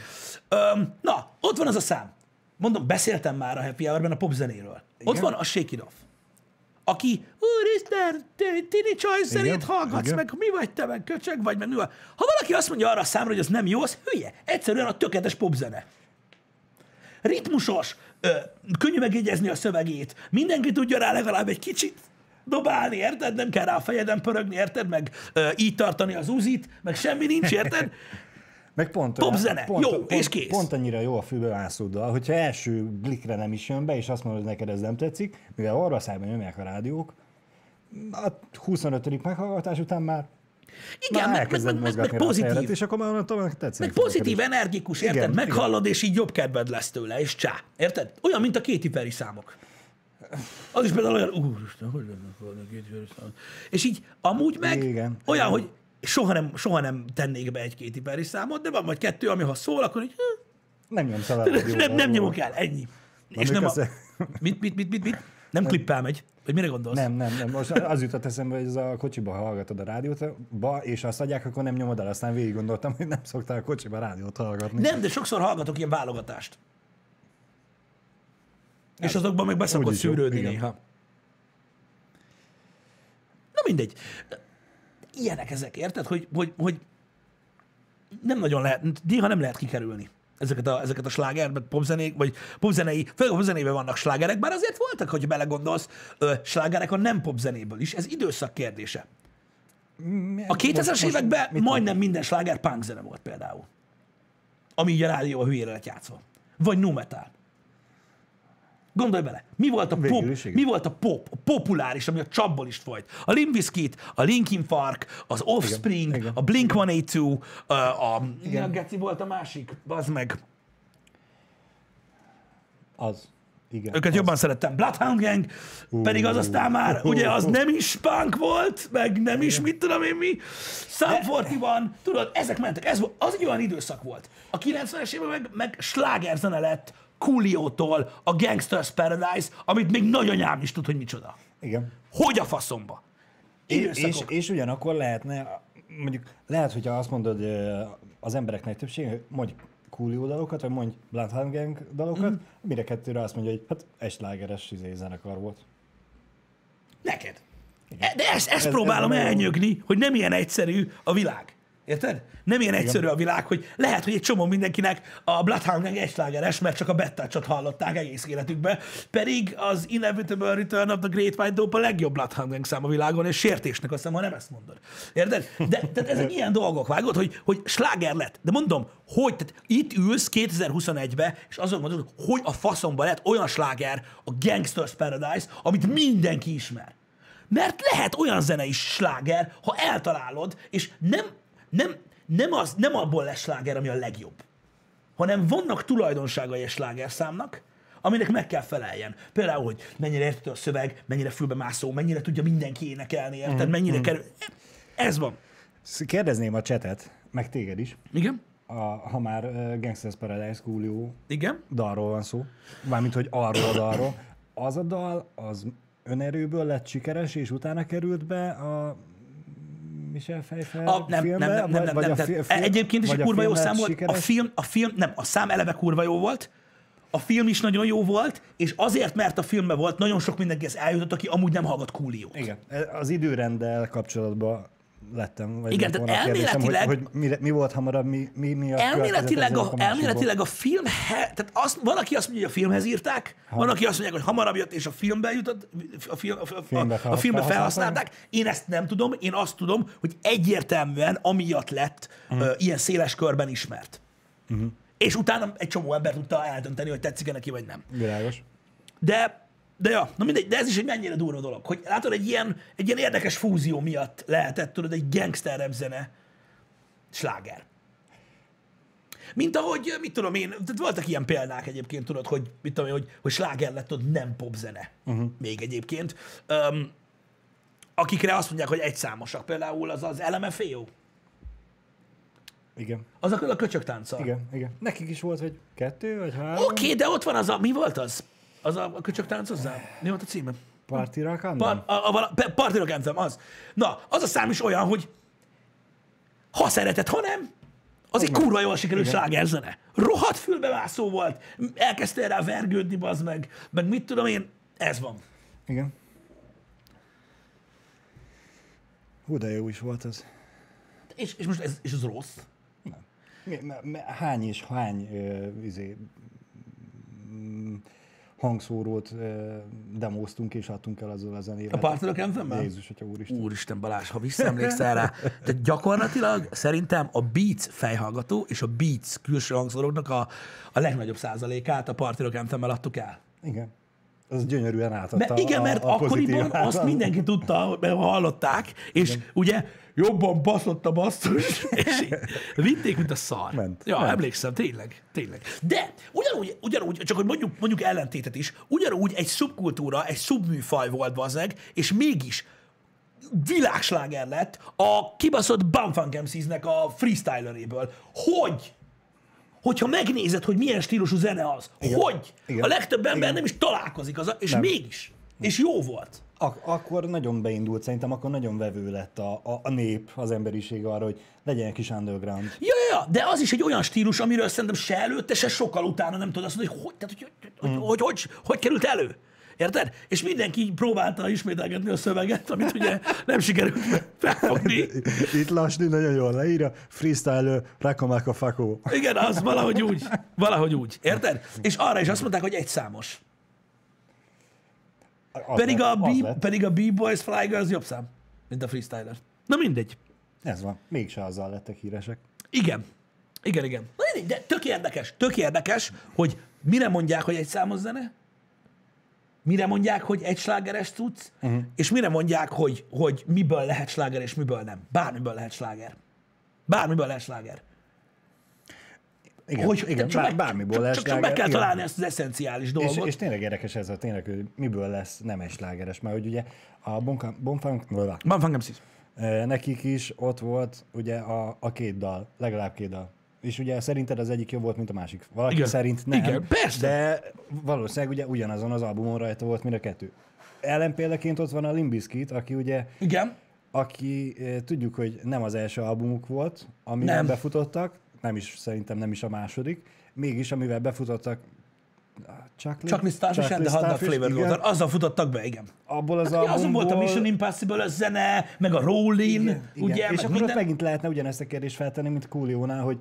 Öm, na, ott van az a szám. Mondom, beszéltem már a Happy Hour-ben a popzenéről. Ott Igen. van a Shake It Off. Aki, úristen, te Tini Choice zenét hallgatsz, igen. meg mi vagy te, meg köcsög vagy, meg mi. Ha valaki azt mondja arra a számra, hogy az nem jó, az hülye. Egyszerűen a tökéletes popzene. Ritmusos, ö, könnyű megjegyezni a szövegét, mindenki tudja rá legalább egy kicsit dobálni, érted? Nem kell rá a fejeden pörögni, érted? Meg ö, így tartani az uzit, meg semmi nincs, érted? Meg pont, Popzene, pont, jó, pont, és kész. Pont annyira jó a fülbemászóddal, hogyha első blikre nem is jön be, és azt mondod, hogy neked ez nem tetszik, mivel arra szájban nyomják a rádiók, a 25. meghallgatás után már, Igen, már meg, meg, meg, meg, pozitív. és akkor már onnantól tetszik. Meg pozitív, energikus, érted? Igen, Meghallod, és így jobb kedved lesz tőle, és csá. Érted? Olyan, mint a Katy Perry számok. Az is például olyan, úristen, hogy lenne volna Katy Perry számok. És így amúgy meg Igen. olyan, hogy soha nem, soha nem tennék be egy Katy Perry számot, de van vagy kettő, ami ha szól, akkor így, hm, Nem nyomsz el a nem, nem nyomok el, ennyi. és még nem a... Mit, mit, mit, mit, mit? Nem klippel megy. Vagy mire gondolsz? Nem, nem, nem. Most az jutott eszembe, hogy ez a kocsiba hallgatod a rádiót, ba, és azt adják, akkor nem nyomod el. Aztán végig gondoltam, hogy nem szoktál a kocsiba rádiót hallgatni. Nem, de sokszor hallgatok ilyen válogatást. És azokban meg beszokott jó, szűrődni igen. néha. Na mindegy. Ilyenek ezek, érted? Hogy, hogy, hogy nem nagyon lehet, néha nem lehet kikerülni ezeket a, ezeket a sláger, popzenék, vagy popzenei, főleg a popzenében vannak slágerek, bár azért voltak, hogy belegondolsz, ö, slágerek a nem popzenéből is, ez időszak kérdése. A 2000-es években majdnem minden sláger punk zene volt például. Ami így a rádió a hülyére lett játszva. Vagy nu metal. Gondolj bele, mi volt a pop, igen. mi volt a pop, a populáris, ami a csapból is folyt? A Limp Bizkit, a Linkin Park, az Offspring, igen. a Blink-182, a, a, igen. a Geci volt a másik, bazd meg. Az. Igen. Őket az. jobban szerettem. Bloodhound Gang, pedig az aztán már, ugye az nem is punk volt, meg nem is mit tudom én mi. Sum 41, tudod, ezek mentek. Ez az egy olyan időszak volt. A 90-es években meg, meg slágerzene lett Coolio-tól a Gangster's Paradise, amit még nagyanyám is tud, hogy micsoda. Igen. Hogy a faszomba? És, és, Időszakok. és ugyanakkor lehetne, mondjuk lehet, hogyha azt mondod az emberek nagy többsége, hogy mondj Coolio dalokat, vagy mondj Bloodhound Gang dalokat, mm. mire kettőre azt mondja, hogy hát egy slágeres izé, zenekar volt. Neked. E- De ezt, ezt Ez- próbálom ez elnyögni, hogy nem ilyen egyszerű a világ. Érted? Nem ilyen egyszerű a világ, hogy lehet, hogy egy csomó mindenkinek a Bloodhound Gang egy slágeres, mert csak a Bettácsot hallották egész életükben, pedig az Inevitable Return of the Great White Dope a legjobb Bloodhound Gang szám a világon, és sértésnek azt hiszem, ha nem ezt mondod. Érted? De tehát ezek ilyen dolgok, vágod, hogy, hogy sláger lett. De mondom, hogy tehát itt ülsz 2021-be, és azon mondod, hogy a faszomba lett olyan sláger, a Gangsters Paradise, amit mindenki ismer. Mert lehet olyan zene is sláger, ha eltalálod, és nem, nem, nem, az, nem abból lesz sláger, ami a legjobb, hanem vannak tulajdonságai a slágerszámnak, aminek meg kell feleljen. Például, hogy mennyire érthető a szöveg, mennyire fülbemászó, mennyire tudja mindenki énekelni, érted, Mhm, mennyire kerül. Ez van. Kérdezném a csetet, meg téged is, Igen? a, ha már uh, Gangsters Paradise Coolio Igen? dalról van szó, mármint, hogy arról a dalról, az a dal, az önerőből lett sikeres, és utána került be a Michel Pfeiffer A, nem, filmbe? nem, nem, nem, vagy, nem, vagy nem, a tehát fi- film- Egyébként is egy a kurva jó szám volt. A film, a film, nem, a szám eleve kurva jó volt, a film is nagyon jó volt, és azért, mert a filmben volt, nagyon sok mindenkihez eljutott, aki amúgy nem hallgat Coolio-t. Igen, az időrenddel kapcsolatban lettem. Vagy Igen, tehát a kérdésem, elméletileg- hogy, hogy mi, mi, volt hamarabb, mi, mi, mi a Elméletileg a, másikból? elméletileg a film, tehát azt, van, aki azt mondja, hogy a filmhez írták, ha. van, aki azt mondják, hogy hamarabb jött, és a filmbe jutott, a, film, a, a, Filmbe a, a filmbe felhasználták? Én ezt nem tudom, én azt tudom, hogy egyértelműen amiatt lett uh, ilyen széles körben ismert. Uh-huh. És utána egy csomó ember tudta eldönteni, hogy tetszik-e neki, vagy nem. Világos. De, de ja, na mindegy, de ez is egy mennyire durva dolog, hogy látod, egy ilyen, egy ilyen érdekes fúzió miatt lehetett, tudod, egy gangster rap zene sláger. Mint ahogy, mit tudom én, tehát voltak ilyen példák egyébként, tudod, hogy, mit tudom én, hogy, hogy sláger lett, tudod, nem popzene. Uh-huh. Még egyébként. Um, akikre azt mondják, hogy egyszámosak. Például az az LMFAO. Igen. Az a, a köcsök tánca. Igen, igen. Nekik is volt, hogy kettő, vagy három. Oké, okay, de ott van az a, mi volt az? Az a, a köcsök tánc hozzá? Mi volt a címe? Party Rock Anthem? Par, a, a, a, Party Rock Anthem, az. Na, az a szám is olyan, hogy ha szereted, ha nem, az egy kurva jól sikerült slágerzene. Rohadt fülbevászó volt, elkezdtél rá vergődni, bazd meg, meg mit tudom én, ez van. Igen. Hú, de jó is volt az. És, és most ez, és ez rossz. Mi, me, me, hány és hány ö, izé, mm, hangszórót ö, demóztunk és adtunk el azzal a zenével. A Rock Anthemmel? Jézus, atya úristen. Úristen Balázs, ha visszaemlékszel rá, tehát gyakorlatilag szerintem a Beats fejhallgató és a Beats külső hangszoroknak a, a legnagyobb százalékát a Rock Anthem-mel adtuk el. Igen. Az gyönyörűen átadta Mert igen, a, mert a akkoriban pozitívát. azt mindenki tudta, mert hallották, és igen. ugye jobban baszott a basszus, és vitték, mint a szar. Ment. Ja, Ment. emlékszem, tényleg, tényleg. De ugyanúgy, ugyanúgy, csak hogy mondjuk, mondjuk ellentétet is, ugyanúgy egy szubkultúra, egy szubműfaj volt bazeg, és mégis világsláger lett a kibaszott Bumfunk MCs-nek a freestyleréből. Hogy? Hogyha megnézed, hogy milyen stílusú zene az, Igen. hogy? Igen. A legtöbb ember Igen. nem is találkozik az, és Nem. mégis. És jó volt. Ak- akkor nagyon beindult, szerintem akkor nagyon vevő lett a, a, a nép, az emberiség arra, hogy legyen egy kis underground. Ja, ja, ja, de az is egy olyan stílus, amiről szerintem se előtte, se sokkal utána nem tudod azt mondani, hogy hogy, tehát, hogy, hogy, hogy, hogy, hogy, hogy került elő. Érted? És mindenki így próbálta ismételgetni a szöveget, amit ugye nem sikerült felfogni. Itt Lasni nagyon jól leírja, freestyle Rakamaka Fakó. Igen, az valahogy úgy. Valahogy úgy. Érted? És arra is azt mondták, hogy egy számos. Pedig a, B, pedig a B-Boys Fly Girls jobb szám, mint a freestyler. Na mindegy. Ez van, mégse azzal lettek híresek. Igen. Igen, igen. Na de tök érdekes. Tök érdekes, hogy mire mondják, hogy egy számos zene, mire mondják, hogy egy slágeres cucc, uh-huh. és mire mondják, hogy, hogy miből lehet sláger, és miből nem. Bármiből lehet sláger. Bármiből lehet sláger. Igen, Hogy, igen csak, bár, csak, lesz csak, csak meg sláger, kell igen. találni ezt az eszenciális dolgot. És, és tényleg érdekes ez a tényleg, hogy miből lesz nem egy slágeres, mert hogy ugye a Bonfunk, Bonfunk nekik is ott volt ugye a, a két dal, legalább két dal. És ugye szerinted az egyik jobb volt, mint a másik. Valaki Igen. szerint nem. Igen, persze. De valószínűleg ugye ugyanazon az albumon rajta volt mind a kettő. Ellenpéldaként ott van a Limbiskit, aki ugye Igen. aki eh, tudjuk, hogy nem az első albumuk volt, amivel Nem. befutottak, nem is, szerintem nem is a második, mégis amivel befutottak, Csak Lee Starfish Chuck and the Hot Dog Flavored. Water. Azzal futottak be, igen. Abból az Hát, ugye azon volt a albumból- Mission Impossible, a zene, meg a Rollin, Igen, ugye. És akkor minden. ott megint lehetne ugyanezt a kérdést feltenni, mint Coolio-nál, hogy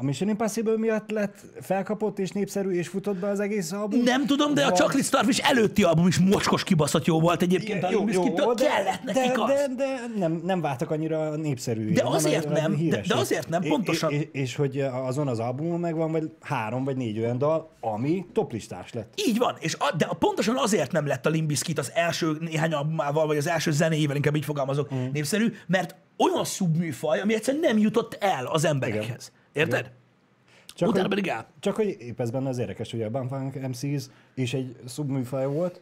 a Mission Impossible miatt lett felkapott és népszerű, és futott be az egész album? Nem tudom, de a Vagy- Chuck Lee Starfish előtti album is mocskos kibaszott jó volt egyébként. a Limp Bizkittől. de, kellett de, nekik az. de, de nem, nem váltak annyira népszerű. De azért nem, de- de azért nem, pontosan. És, és, és hogy azon az albumon megvan vagy három vagy négy olyan dal, ami toplistás lett. Így van, és a, de pontosan azért nem lett a Limbiskit az első néhány albumával, vagy az első zenéjével, inkább így fogalmazok, mm. népszerű, mert olyan szubműfaj, ami egyszerűen nem jutott el az emberekhez. Érted? Igen. Csak Utána hogy, pedig csak hogy épp ez benne az érdekes, hogy a Bump Funk MCs is egy szubműfaj volt,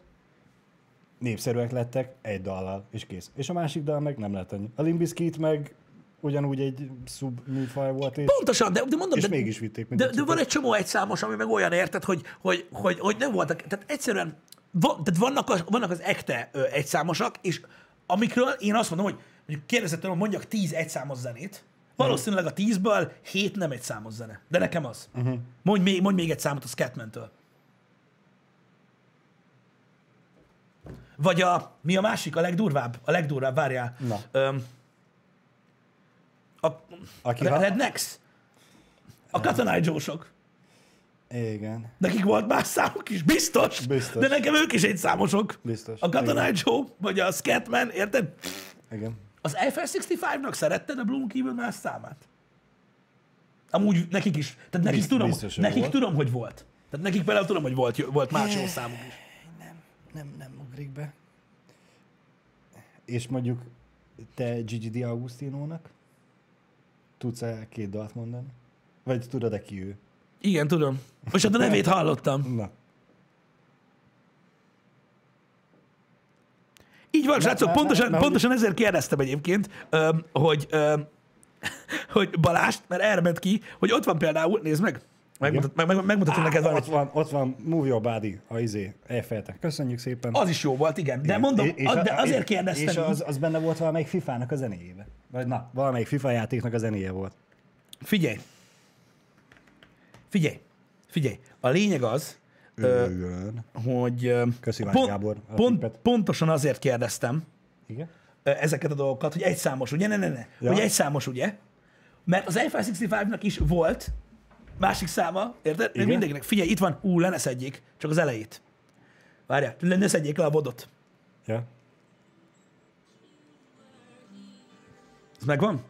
népszerűek lettek egy dallal, és kész. És a másik dal meg nem lett annyi. A Limp Bizkit meg ugyanúgy egy szubműfaj volt, és, Pontosan, de, de mondom, és de, mégis vitték. de, de van egy csomó egyszámos, ami meg olyan érted, hogy, hogy, hogy, hogy nem voltak, tehát egyszerűen van, tehát vannak, az, vannak az ekte ö, egyszámosak, és amikről én azt mondom, hogy mondjuk kérdezett hogy mondjak tíz egyszámos zenét, valószínűleg a tízből hét nem egy számos zene. De nekem az. Uh-huh. Mondj, még, mondj még egy számot a Scatman-től. Vagy a, mi a másik, a legdurvább? A legdurvább, várjál. Na. Öm, a, Aki a Rednecks? A Katonai Joe-sok. Igen, Nekik volt más számok is, biztos. Biztos. De nekem ők is egy számosok. Biztos. A Katonai. Joe, vagy a Scatman, érted? igen. Az FL65-nak szeretted a Bloom Kívül más számát? Amúgy nekik is. Tehát nekik, Bizt- tudom, nekik volt. tudom, hogy volt. Tehát nekik például tudom, hogy volt, volt más jó számuk is. Nem, nem ugrik be. És mondjuk te Gigi Di Agustinónak tudsz-e két dalt mondani? Vagy tudod-e ki ő? Igen, tudom. Most hát a nevét hallottam. Na. Így van, srácok, pontosan, pontosan ezért kérdeztem egyébként, hogy, hogy Balást, mert erre ment ki, hogy ott van például, nézd meg, megmutat, meg, meg, megmutatom neked valamit. ott van, ott van Move Your Body, a izé, Eiffeltek. Köszönjük szépen. Az is jó volt, igen. De Igen. mondom, És- az, de azért kérdeztem. És az, az benne volt valamelyik FIFA-nak a zenéjébe. Vagy na, valamelyik FIFA játéknak a zenéje volt. Figyelj. Figyelj. Figyelj. A lényeg az, Igen. hogy Köszi, Vágy pont, Gábor, pont, pontosan azért kérdeztem Igen? ezeket a dolgokat, hogy egy számos, ugye? Ne, ne, ne. Ja. Hogy egy számos, ugye? Mert az Eiffel-65-nak is volt másik száma, érted? Igen. Mindenkinek. Figyelj, itt van, ú, le ne szedjék, csak az elejét. Várjál, le ne szedjék le a bodot. Ja. Ez megvan?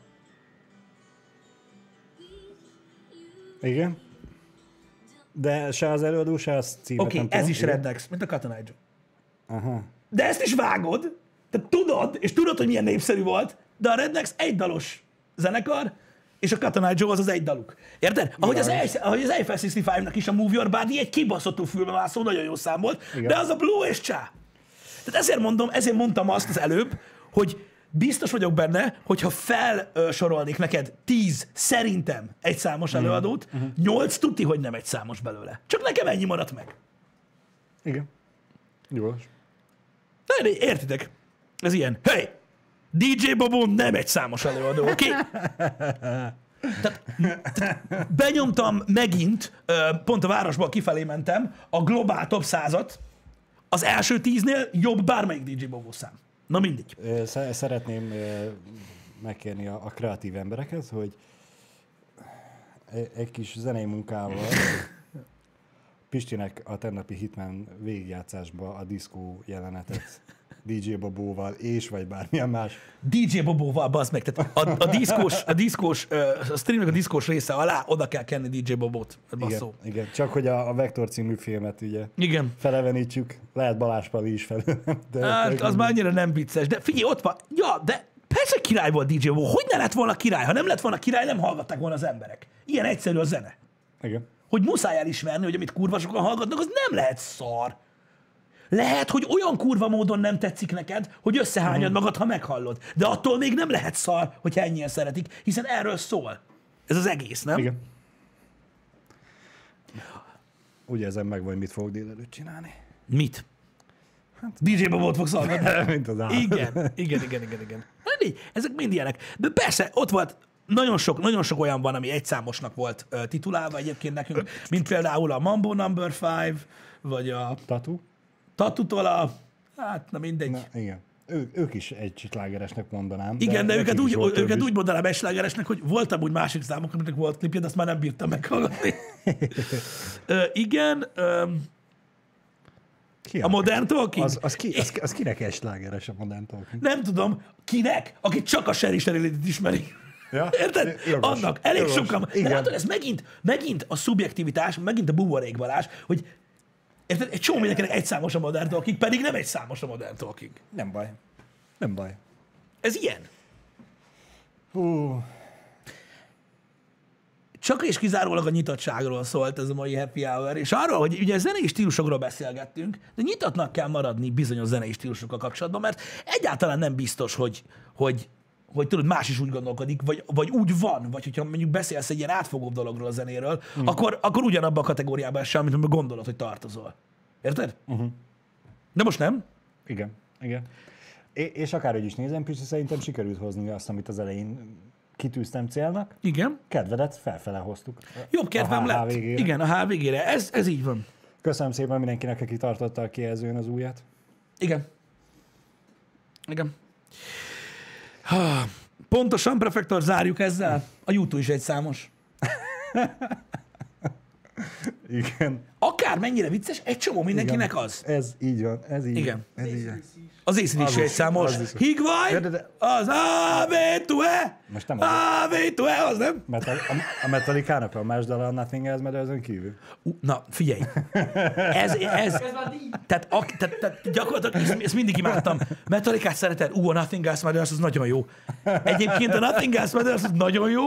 Igen? De se az előadó, se az címet Oké, okay, ez tudom. is? Rednex, mint a Katonai Joe. Aha. De ezt is vágod, te tudod, és tudod, hogy milyen népszerű volt, de a Rednex egy dalos zenekar, és a Katonai Joe az az egy daluk. Érted? Ahogy az. Eiff- ahogy az Eiffel 65-nak is a Move Your Body egy kibaszottul fülbemászó, nagyon jó szám volt, Igen. de az a Blue és Csá. Tehát ezért mondom, ezért mondtam azt az előbb, hogy biztos vagyok benne, hogyha felsorolnék neked tíz, szerintem egy számos Mhm. előadót, nyolc tuti, hogy nem egy számos belőle. Csak nekem ennyi maradt meg. Igen. Jogos. Na, értitek? Ez ilyen. Hey! DJ Bobo nem egy számos előadó, oké? Okay? Tehát, tehát benyomtam megint, pont a városból kifelé mentem, a Global Top 100-at, az első tíznél jobb bármelyik DJ Bobo szám. Na mindegy. Szeretném megkérni a, kreatív embereket, hogy e- egy kis zenei munkával Pistinek a tegnapi Hitman végigjátszásba a diszkó jelenetet DJ Babóval és vagy bármilyen más. DJ Bobóval, bazd meg. Tehát a, a diszkós, a diszkós, a streamnek a diszkós része alá oda kell kenni DJ. Igen, Basszó. igen, csak hogy a, a Vektor című filmet ugye Igen. felevenítsük, lehet Balázs Pali is felül. De Hát, az már annyira nem vicces. De figyelj, ott van. Ja, de persze király volt DJ Bobo. Hogy ne lett volna király? Ha nem lett volna király, nem hallgatták volna az emberek. Ilyen egyszerű a zene. Igen. Hogy muszáj elismerni, hogy amit kurva sokan hallgatnak, az nem lehet szar. Lehet, hogy olyan kurva módon nem tetszik neked, hogy összehányad magad, ha meghallod. De attól még nem lehet szar, hogy ennyien szeretik, hiszen erről szól. Ez az egész, nem? Igen. Úgy érzem meg, hogy mit fogok délelőtt csinálni. Mit? DJ Bobot fogsz hallgatni. Mint az állat. Igen, igen, igen, igen, igen. Na, így, ezek mind ilyenek. De persze, ott volt nagyon sok, nagyon sok olyan van, ami egyszámosnak volt ö, titulálva egyébként nekünk, mint például a Mambo Number 5, vagy a Tatu? Tatutól a... Hát, na mindegy. Na, igen. Ő, ők is egy slágeresnek mondanám. Igen, de, nekik őket úgy, őket úgy mondanám eslágeresnek, hogy voltam úgy másik számok, aminek volt klipje, de azt már nem bírtam meghallgatni. ö, igen, ö, Ki a Modern Talking? az, az, ki, az, az kinek egy slágeres a Modern Talking? Nem tudom, kinek, aki csak a Sherry Sherry ismeri. Ja? Érted? Jogos, Annak elég jogos. sokan. De Igen. látod, ez megint, megint a szubjektivitás, megint a buborékbalás, hogy érted, egy csomó mindenkinek egy számos a Modern Talking, pedig nem egy számos a Modern Talking. Nem baj. Nem baj. Ez ilyen. Hú, csak és kizárólag a nyitottságról szólt ez a mai happy hour, és arról, hogy ugye zenei stílusokról beszélgettünk, de nyitottnak kell maradni bizonyos zenei stílusokkal kapcsolatban, mert egyáltalán nem biztos, hogy, hogy, hogy tudod, más is úgy gondolkodik, vagy, vagy úgy van, vagy hogyha mondjuk beszélsz egy ilyen átfogóbb dologról a zenéről, mm. akkor, akkor ugyanabban a kategóriában sem, mint amiben gondolod, hogy tartozol. Érted? Uh-huh. De most nem. igen, igen. É- és akárhogy is nézem, Pisti, szerintem sikerült hozni azt, amit az elején kitűztem célnak. Igen. Kedvedet felfele hoztuk. Jobb kedvem a lett. HVG-re. Igen, a HVG-re. Ez, ez így van. Köszönöm szépen mindenkinek, aki tartotta a kijelzőn az ujját. Igen. Igen. Ha, pontosan, prefektor, zárjuk ezzel. A YouTube is egy számos. Igen. Akár mennyire vicces, egy csomó mindenkinek Igen. az. Ez így van, ez így Igen. van. Ez így van. Az észre is Az egy számos. az. Higvaj, De, de, de. az AV2E, Most nem az. AV2E, az nem? Metal, a, a Metallica-nak a más dala a Nothing Else Matters kívül. Ú, Na, figyelj. Ez, ez, tehát, a, tehát, tehát gyakorlatilag ezt, ezt mindig imádtam. Metallicát szereted? Ú, a Nothing Else Matters, az nagyon jó. Egyébként a Nothing Else Matters, az nagyon jó,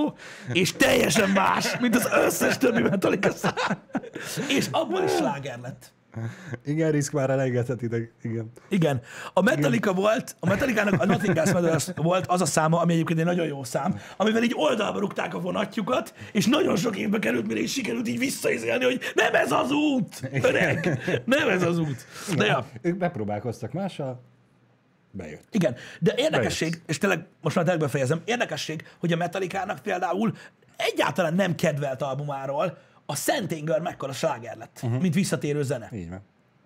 és teljesen más, mint az összes többi Metallica szám. És abból is sláger lett. Igen, risk már elengedhetitek. Igen. Igen. A Metallica volt, a Metallica-nak a Nothing Else Matters volt az a száma, ami egyébként egy nagyon jó szám, amivel így oldalba rúgták a vonatjukat, és nagyon sok évbe került, mire is sikerült így visszaizélni, hogy nem ez az út, öreg, nem ez az út. De ja, Ők bepróbálkoztak mással, bejött. igen. De érdekesség, Bejött. és tényleg most már tényleg befejezem, érdekesség, hogy a Metallica-nak például egyáltalán nem kedvelt albumáról a Szent Anger mekkora sláger lett, uh-huh. mint visszatérő zene. Így van.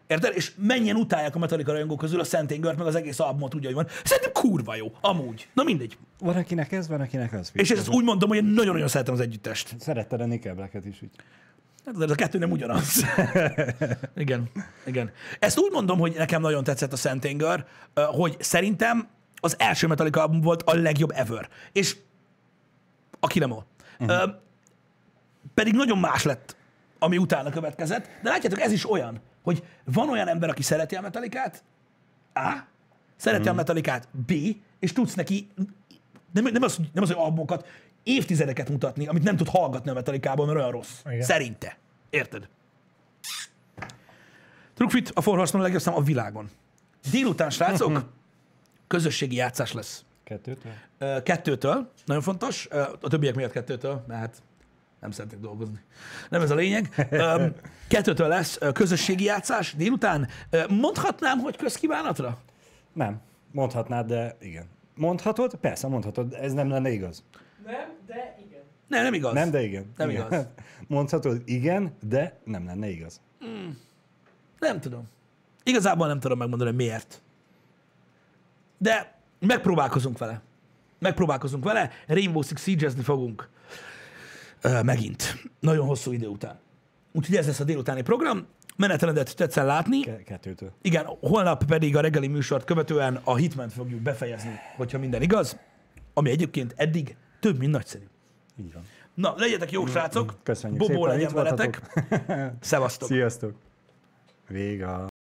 Érted? És mennyien utálják a Metallica rajongók közül a Szent Angert, meg az egész albumot úgy, hogy van. Szerintem kurva jó, amúgy. Na mindegy. Van, akinek ez, van, akinek az. És ezt úgy mondom, hogy én nagyon-nagyon szeretem az együttest. Szeretted a Nickelbacket is, úgy. Hát azért a kettő nem ugyanaz. igen, igen. Ezt úgy mondom, hogy nekem nagyon tetszett a Szent Anger, ö, hogy szerintem az első Metallica album volt a legjobb ever. És a Kilemol. Uh-huh. Pedig nagyon más lett, ami utána következett. De látjátok, ez is olyan, hogy van olyan ember, aki szereti a Metallicát, A, szereti a Metallicát, B, és tudsz neki nem, nem, az, nem az, hogy albumokat, évtizedeket mutatni, amit nem tud hallgatni a Metallicából, mert olyan rossz. Igen. Szerinte. Érted? Trukfit, a forhasznon a legjobb szám a világon. Délután, srácok, közösségi játszás lesz. Kettőtől? Kettőtől, nagyon fontos, a többiek miatt kettőtől, mert hát nem szeretek dolgozni. Nem ez a lényeg. Kettőtől lesz közösségi játszás délután. Mondhatnám, hogy közkívánatra? Nem. Mondhatnád, de igen. Mondhatod? Persze, mondhatod. Ez nem lenne igaz. Nem, de igen. Nem, nem igaz. Nem, de igen. Nem igen. igaz. Mondhatod igen, de nem lenne igaz. Nem tudom. Igazából nem tudom megmondani, hogy miért. De megpróbálkozunk vele. Megpróbálkozunk vele. Rainbow Six Siege-ezni fogunk. Megint. Nagyon hosszú idő után. Úgyhogy ez lesz a délutáni program. Menetrendet tetszen látni. Ke- kettőtől. Igen, holnap pedig a reggeli műsort követően a hitment fogjuk befejezni, hogyha minden igaz. Ami egyébként eddig több, mint nagyszerű. Így van. Na, legyetek jók, srácok! Köszönjük Bobó szépen, legyen veletek. Szevasztok! Sziasztok. Vége.